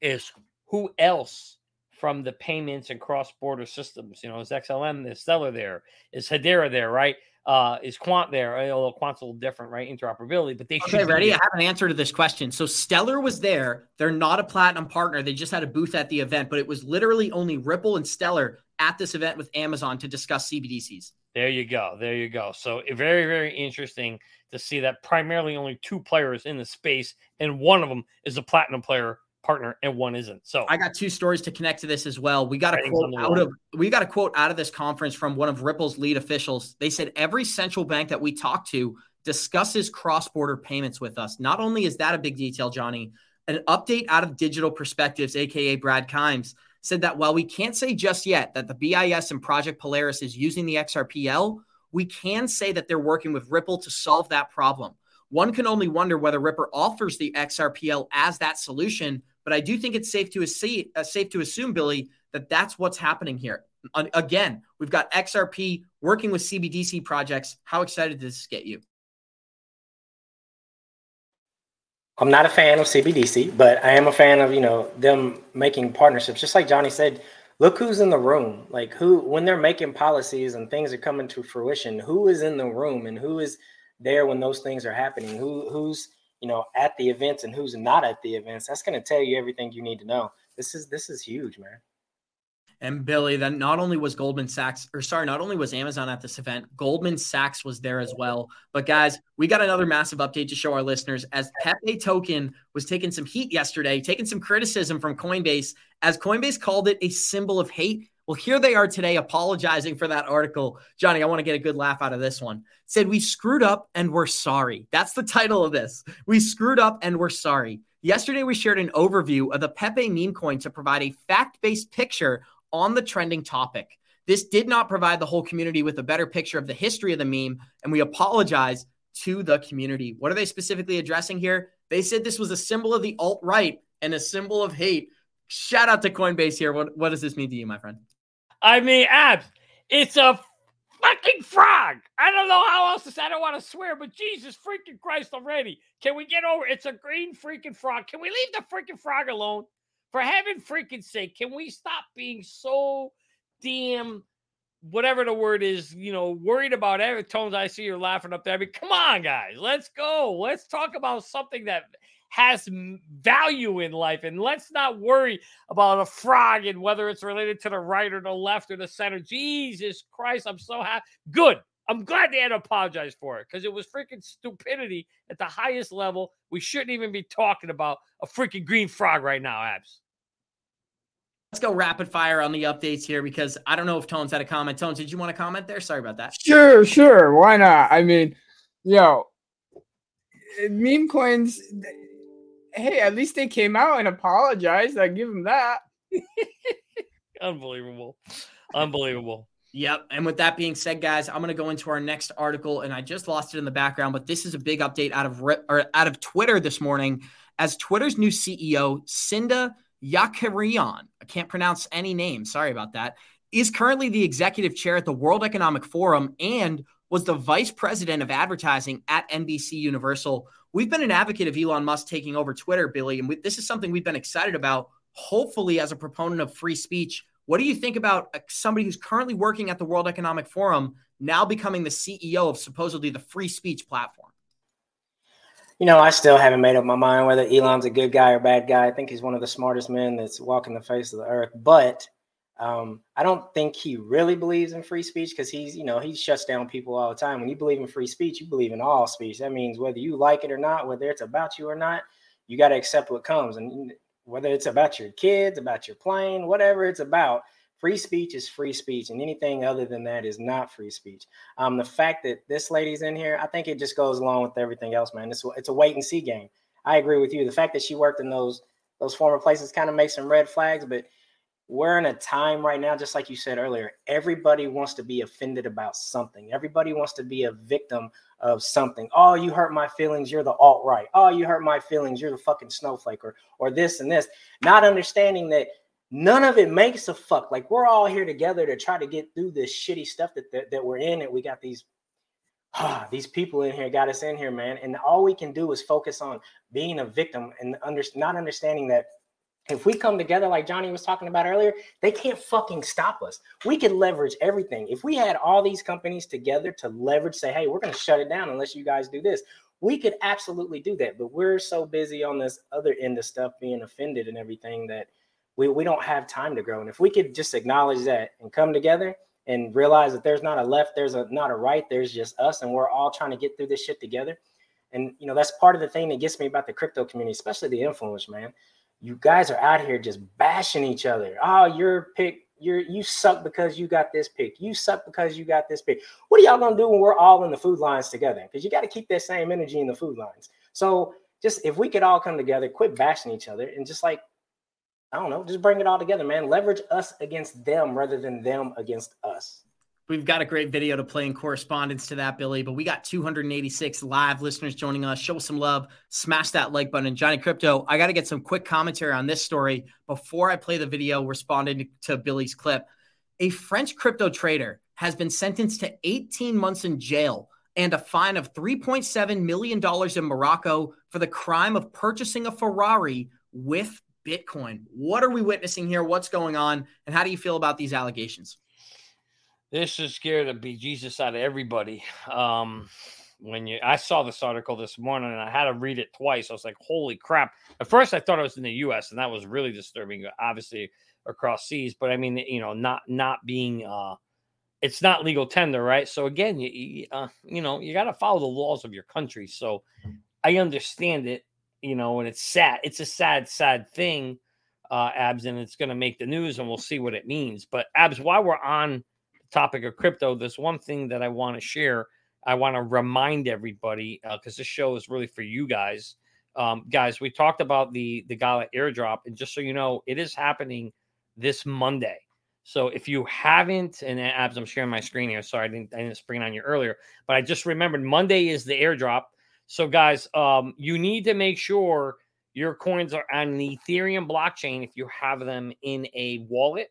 is who else from the payments and cross-border systems. You know, is XLM is Stellar there? Is Hedera there? Right? Uh, is Quant there? Although Quant's a little different, right? Interoperability, but they Okay, should be ready? I have an answer to this question. So Stellar was there. They're not a platinum partner. They just had a booth at the event, but it was literally only Ripple and Stellar at this event with Amazon to discuss CBDCs. There you go. There you go. So eh, very, very interesting to see that primarily only two players in the space, and one of them is a platinum player partner, and one isn't. So I got two stories to connect to this as well. We got a quote out of we got a quote out of this conference from one of Ripple's lead officials. They said every central bank that we talk to discusses cross-border payments with us. Not only is that a big detail, Johnny, an update out of Digital Perspectives, aka Brad Kimes, said that while we can't say just yet that the BIS and Project Polaris is using the XRPL, we can say that they're working with Ripple to solve that problem. One can only wonder whether Ripple offers the XRPL as that solution, but I do think it's safe to assume, uh, safe to assume, Billy, that that's what's happening here. Again, we've got XRP working with CBDC projects. How excited does this get you? I'm not a fan of CBDC, but I am a fan of you know them making partnerships. Just like Johnny said, look who's in the room. Like who when they're making policies and things are coming to fruition, who is in the room and who is there when those things are happening? Who who's you know at the events and who's not at the events? That's going to tell you everything you need to know. This is this is huge, man. And Billy, then not only was Goldman Sachs, or sorry, not only was Amazon at this event, Goldman Sachs was there as well. But guys, we got another massive update to show our listeners as Pepe Token was taking some heat yesterday, taking some criticism from Coinbase, as Coinbase called it a symbol of hate. Well, here they are today apologizing for that article. Johnny, I want to get a good laugh out of this one. Said, We screwed up and we're sorry. That's the title of this. We screwed up and we're sorry. Yesterday, we shared an overview of the Pepe meme coin to provide a fact based picture on the trending topic. This did not provide the whole community with a better picture of the history of the meme, and we apologize to the community. What are they specifically addressing here? They said this was a symbol of the alt right and a symbol of hate. Shout out to Coinbase here. What, what does this mean to you, my friend? I mean, abs, it's a fucking frog. I don't know how else to say. I don't want to swear, but Jesus freaking Christ already. Can we get over? It's a green freaking frog. Can we leave the freaking frog alone? For heaven freaking sake, can we stop being so damn whatever the word is, you know, worried about every tones I see you're laughing up there. I mean, come on, guys, let's go. Let's talk about something that has value in life, and let's not worry about a frog and whether it's related to the right or the left or the center. Jesus Christ, I'm so happy. Good. I'm glad they had to apologize for it because it was freaking stupidity at the highest level. We shouldn't even be talking about a freaking green frog right now, Abs. Let's go rapid fire on the updates here because I don't know if Tones had a comment. Tones, did you want to comment there? Sorry about that. Sure, sure. Why not? I mean, yo, meme coins. Hey, at least they came out and apologized. I give them that. Unbelievable. Unbelievable. Yep. And with that being said, guys, I'm going to go into our next article, and I just lost it in the background, but this is a big update out of or out of Twitter this morning, as Twitter's new CEO, Cinda Yakarian, I can't pronounce any name, sorry about that, is currently the executive chair at the World Economic Forum and was the vice president of advertising at NBC Universal. We've been an advocate of Elon Musk taking over Twitter, Billy, and we, this is something we've been excited about. Hopefully, as a proponent of free speech, what do you think about uh, somebody who's currently working at the World Economic Forum now becoming the CEO of supposedly the free speech platform? You know, I still haven't made up my mind whether Elon's a good guy or bad guy. I think he's one of the smartest men that's walking the face of the earth. But Um, I don't think he really believes in free speech because he's, you know, he shuts down people all the time. When you believe in free speech, you believe in all speech. That means whether you like it or not, whether it's about you or not, you got to accept what comes. And whether it's about your kids, about your plane, whatever it's about, free speech is free speech. And anything other than that is not free speech. Um, the fact that this lady's in here, I think it just goes along with everything else, man. It's, it's a wait and see game. I agree with you. The fact that she worked in those those former places kind of makes some red flags, but we're in a time right now, just like you said earlier, everybody wants to be offended about something. Everybody wants to be a victim of something. Oh, you hurt my feelings, you're the alt right. Oh, you hurt my feelings, you're the fucking snowflake or or this and this. Not understanding that none of it makes a fuck. Like we're all here together to try to get through this shitty stuff that that, that we're in, and we got these ah, these people in here got us in here, man. And all we can do is focus on being a victim and under, not understanding that if we come together, like Johnny was talking about earlier, they can't fucking stop us. We could leverage everything. If we had all these companies together to leverage, say, hey, we're going to shut it down unless you guys do this, we could absolutely do that. But we're so busy on this other end of stuff being offended and everything that we, we don't have time to grow. And if we could just acknowledge that and come together and realize that there's not a left, there's a not a right, there's just us, and we're all trying to get through this shit together. And you know, that's part of the thing that gets me about the crypto community, especially the influence, man you guys are out here just bashing each other. Oh, your pick, you're you suck because you got this pick. You suck because you got this pick. What are y'all gonna do when we're all in the food lines together? Because you got to keep that same energy in the food lines. So just if we could all come together, quit bashing each other, and just like I don't know, just bring it all together, man. Leverage us against them rather than them against us. We've got a great video to play in correspondence to that, Billy, but we got 286 live listeners joining us. Show some love, smash that like button. Johnny Krypto, I got to get some quick commentary on this story before I play the video responding to Billy's clip. A French crypto trader has been sentenced to 18 months in jail and a fine of $3.7 million in Morocco for the crime of purchasing a Ferrari with Bitcoin. What are we witnessing here? What's going on? And how do you feel about these allegations? This is scared to be Jesus out of everybody. Um, when you, I saw this article this morning and I had to read it twice. I was like, "Holy crap!" At first, I thought it was in the U.S. and that was really disturbing. Obviously, across seas, but I mean, you know, not not being, uh, it's not legal tender, right? So again, you you, uh, you know, you got to follow the laws of your country. So I understand it, you know, and it's sad. It's a sad, sad thing, uh, Abs, and it's going to make the news, and we'll see what it means. But Abs, while we're on topic of crypto, there's one thing that I want to share. I want to remind everybody because uh, this show is really for you guys. Um, guys, we talked about the the Gala airdrop, and just so you know, it is happening this Monday. So if you haven't, and abs, I'm sharing my screen here. Sorry, I didn't I didn't spring on you earlier, but I just remembered Monday is the airdrop. So guys, um, you need to make sure your coins are on the Ethereum blockchain if you have them in a wallet.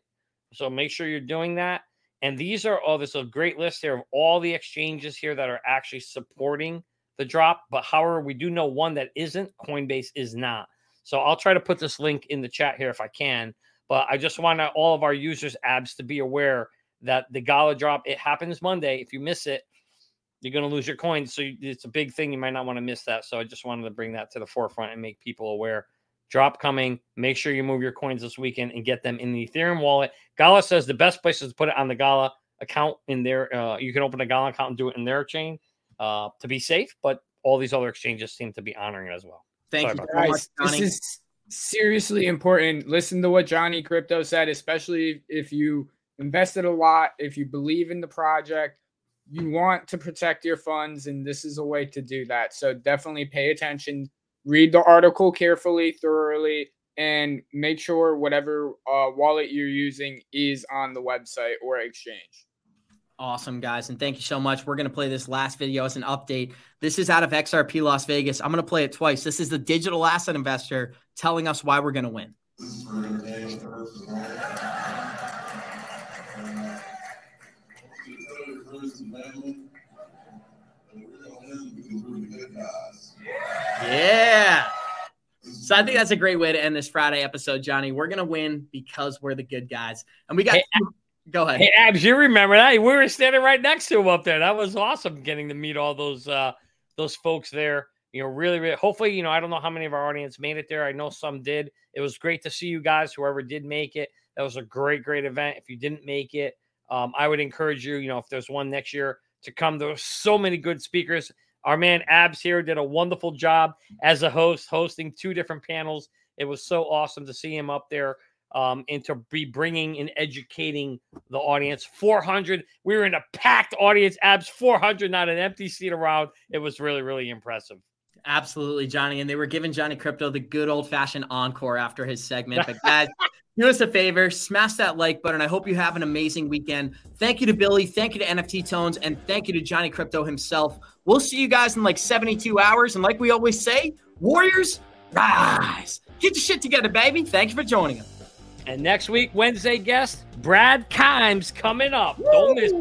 So make sure you're doing that. And these are all this a great list here of all the exchanges here that are actually supporting the drop. But however, we do know one that isn't. Coinbase is not. So I'll try to put this link in the chat here if I can. But I just want all of our users abs to be aware that the gala drop it happens Monday. If you miss it, you're going to lose your coins. So it's a big thing. You might not want to miss that. So I just wanted to bring that to the forefront and make people aware drop coming. Make sure you move your coins this weekend and get them in the Ethereum wallet. Gala says the best place is to put it on the Gala account in there. Uh, you can open a Gala account and do it in their chain uh, to be safe, but all these other exchanges seem to be honoring it as well. Thank Sorry you, guys. This is seriously important. Listen to what Johnny Krypto said, especially if you invested a lot, if you believe in the project, you want to protect your funds, and this is a way to do that. So definitely pay attention read the article carefully, thoroughly, and make sure whatever uh, wallet you're using is on the website or exchange. Awesome, guys. And thank you so much. We're going to play this last video as an update. This is out of XRP Las Vegas. I'm going to play it twice. This is the digital asset investor telling us why we're going to win. Yeah. So I think that's a great way to end this Friday episode, Johnny. We're gonna win because we're the good guys, and we got. Hey, go ahead. Hey, Abs, you remember that? We were standing right next to him up there. That was awesome, getting to meet all those uh those folks there. You know, really, really. Hopefully, you know, I don't know how many of our audience made it there. I know some did. It was great to see you guys, whoever did make it. That was a great, great event. If you didn't make it, um, I would encourage you, you know, if there's one next year, to come. There were so many good speakers. Our man Abs here did a wonderful job as a host, hosting two different panels. It was so awesome to see him up there um, and to be bringing and educating the audience. 400, we were in a packed audience. Abs 400, not an empty seat around. It was really, really impressive. Absolutely, Johnny. And they were giving Johnny Krypto the good old fashioned encore after his segment. But guys, do us a favor, smash that like button. I hope you have an amazing weekend. Thank you to Billy. Thank you to NFT Tones. And thank you to Johnny Crypto himself. We'll see you guys in like 72 hours. And like we always say, Warriors, rise. Get your shit together, baby. Thank you for joining us. And next week, Wednesday guest, Brad Kimes coming up. Woo! Don't miss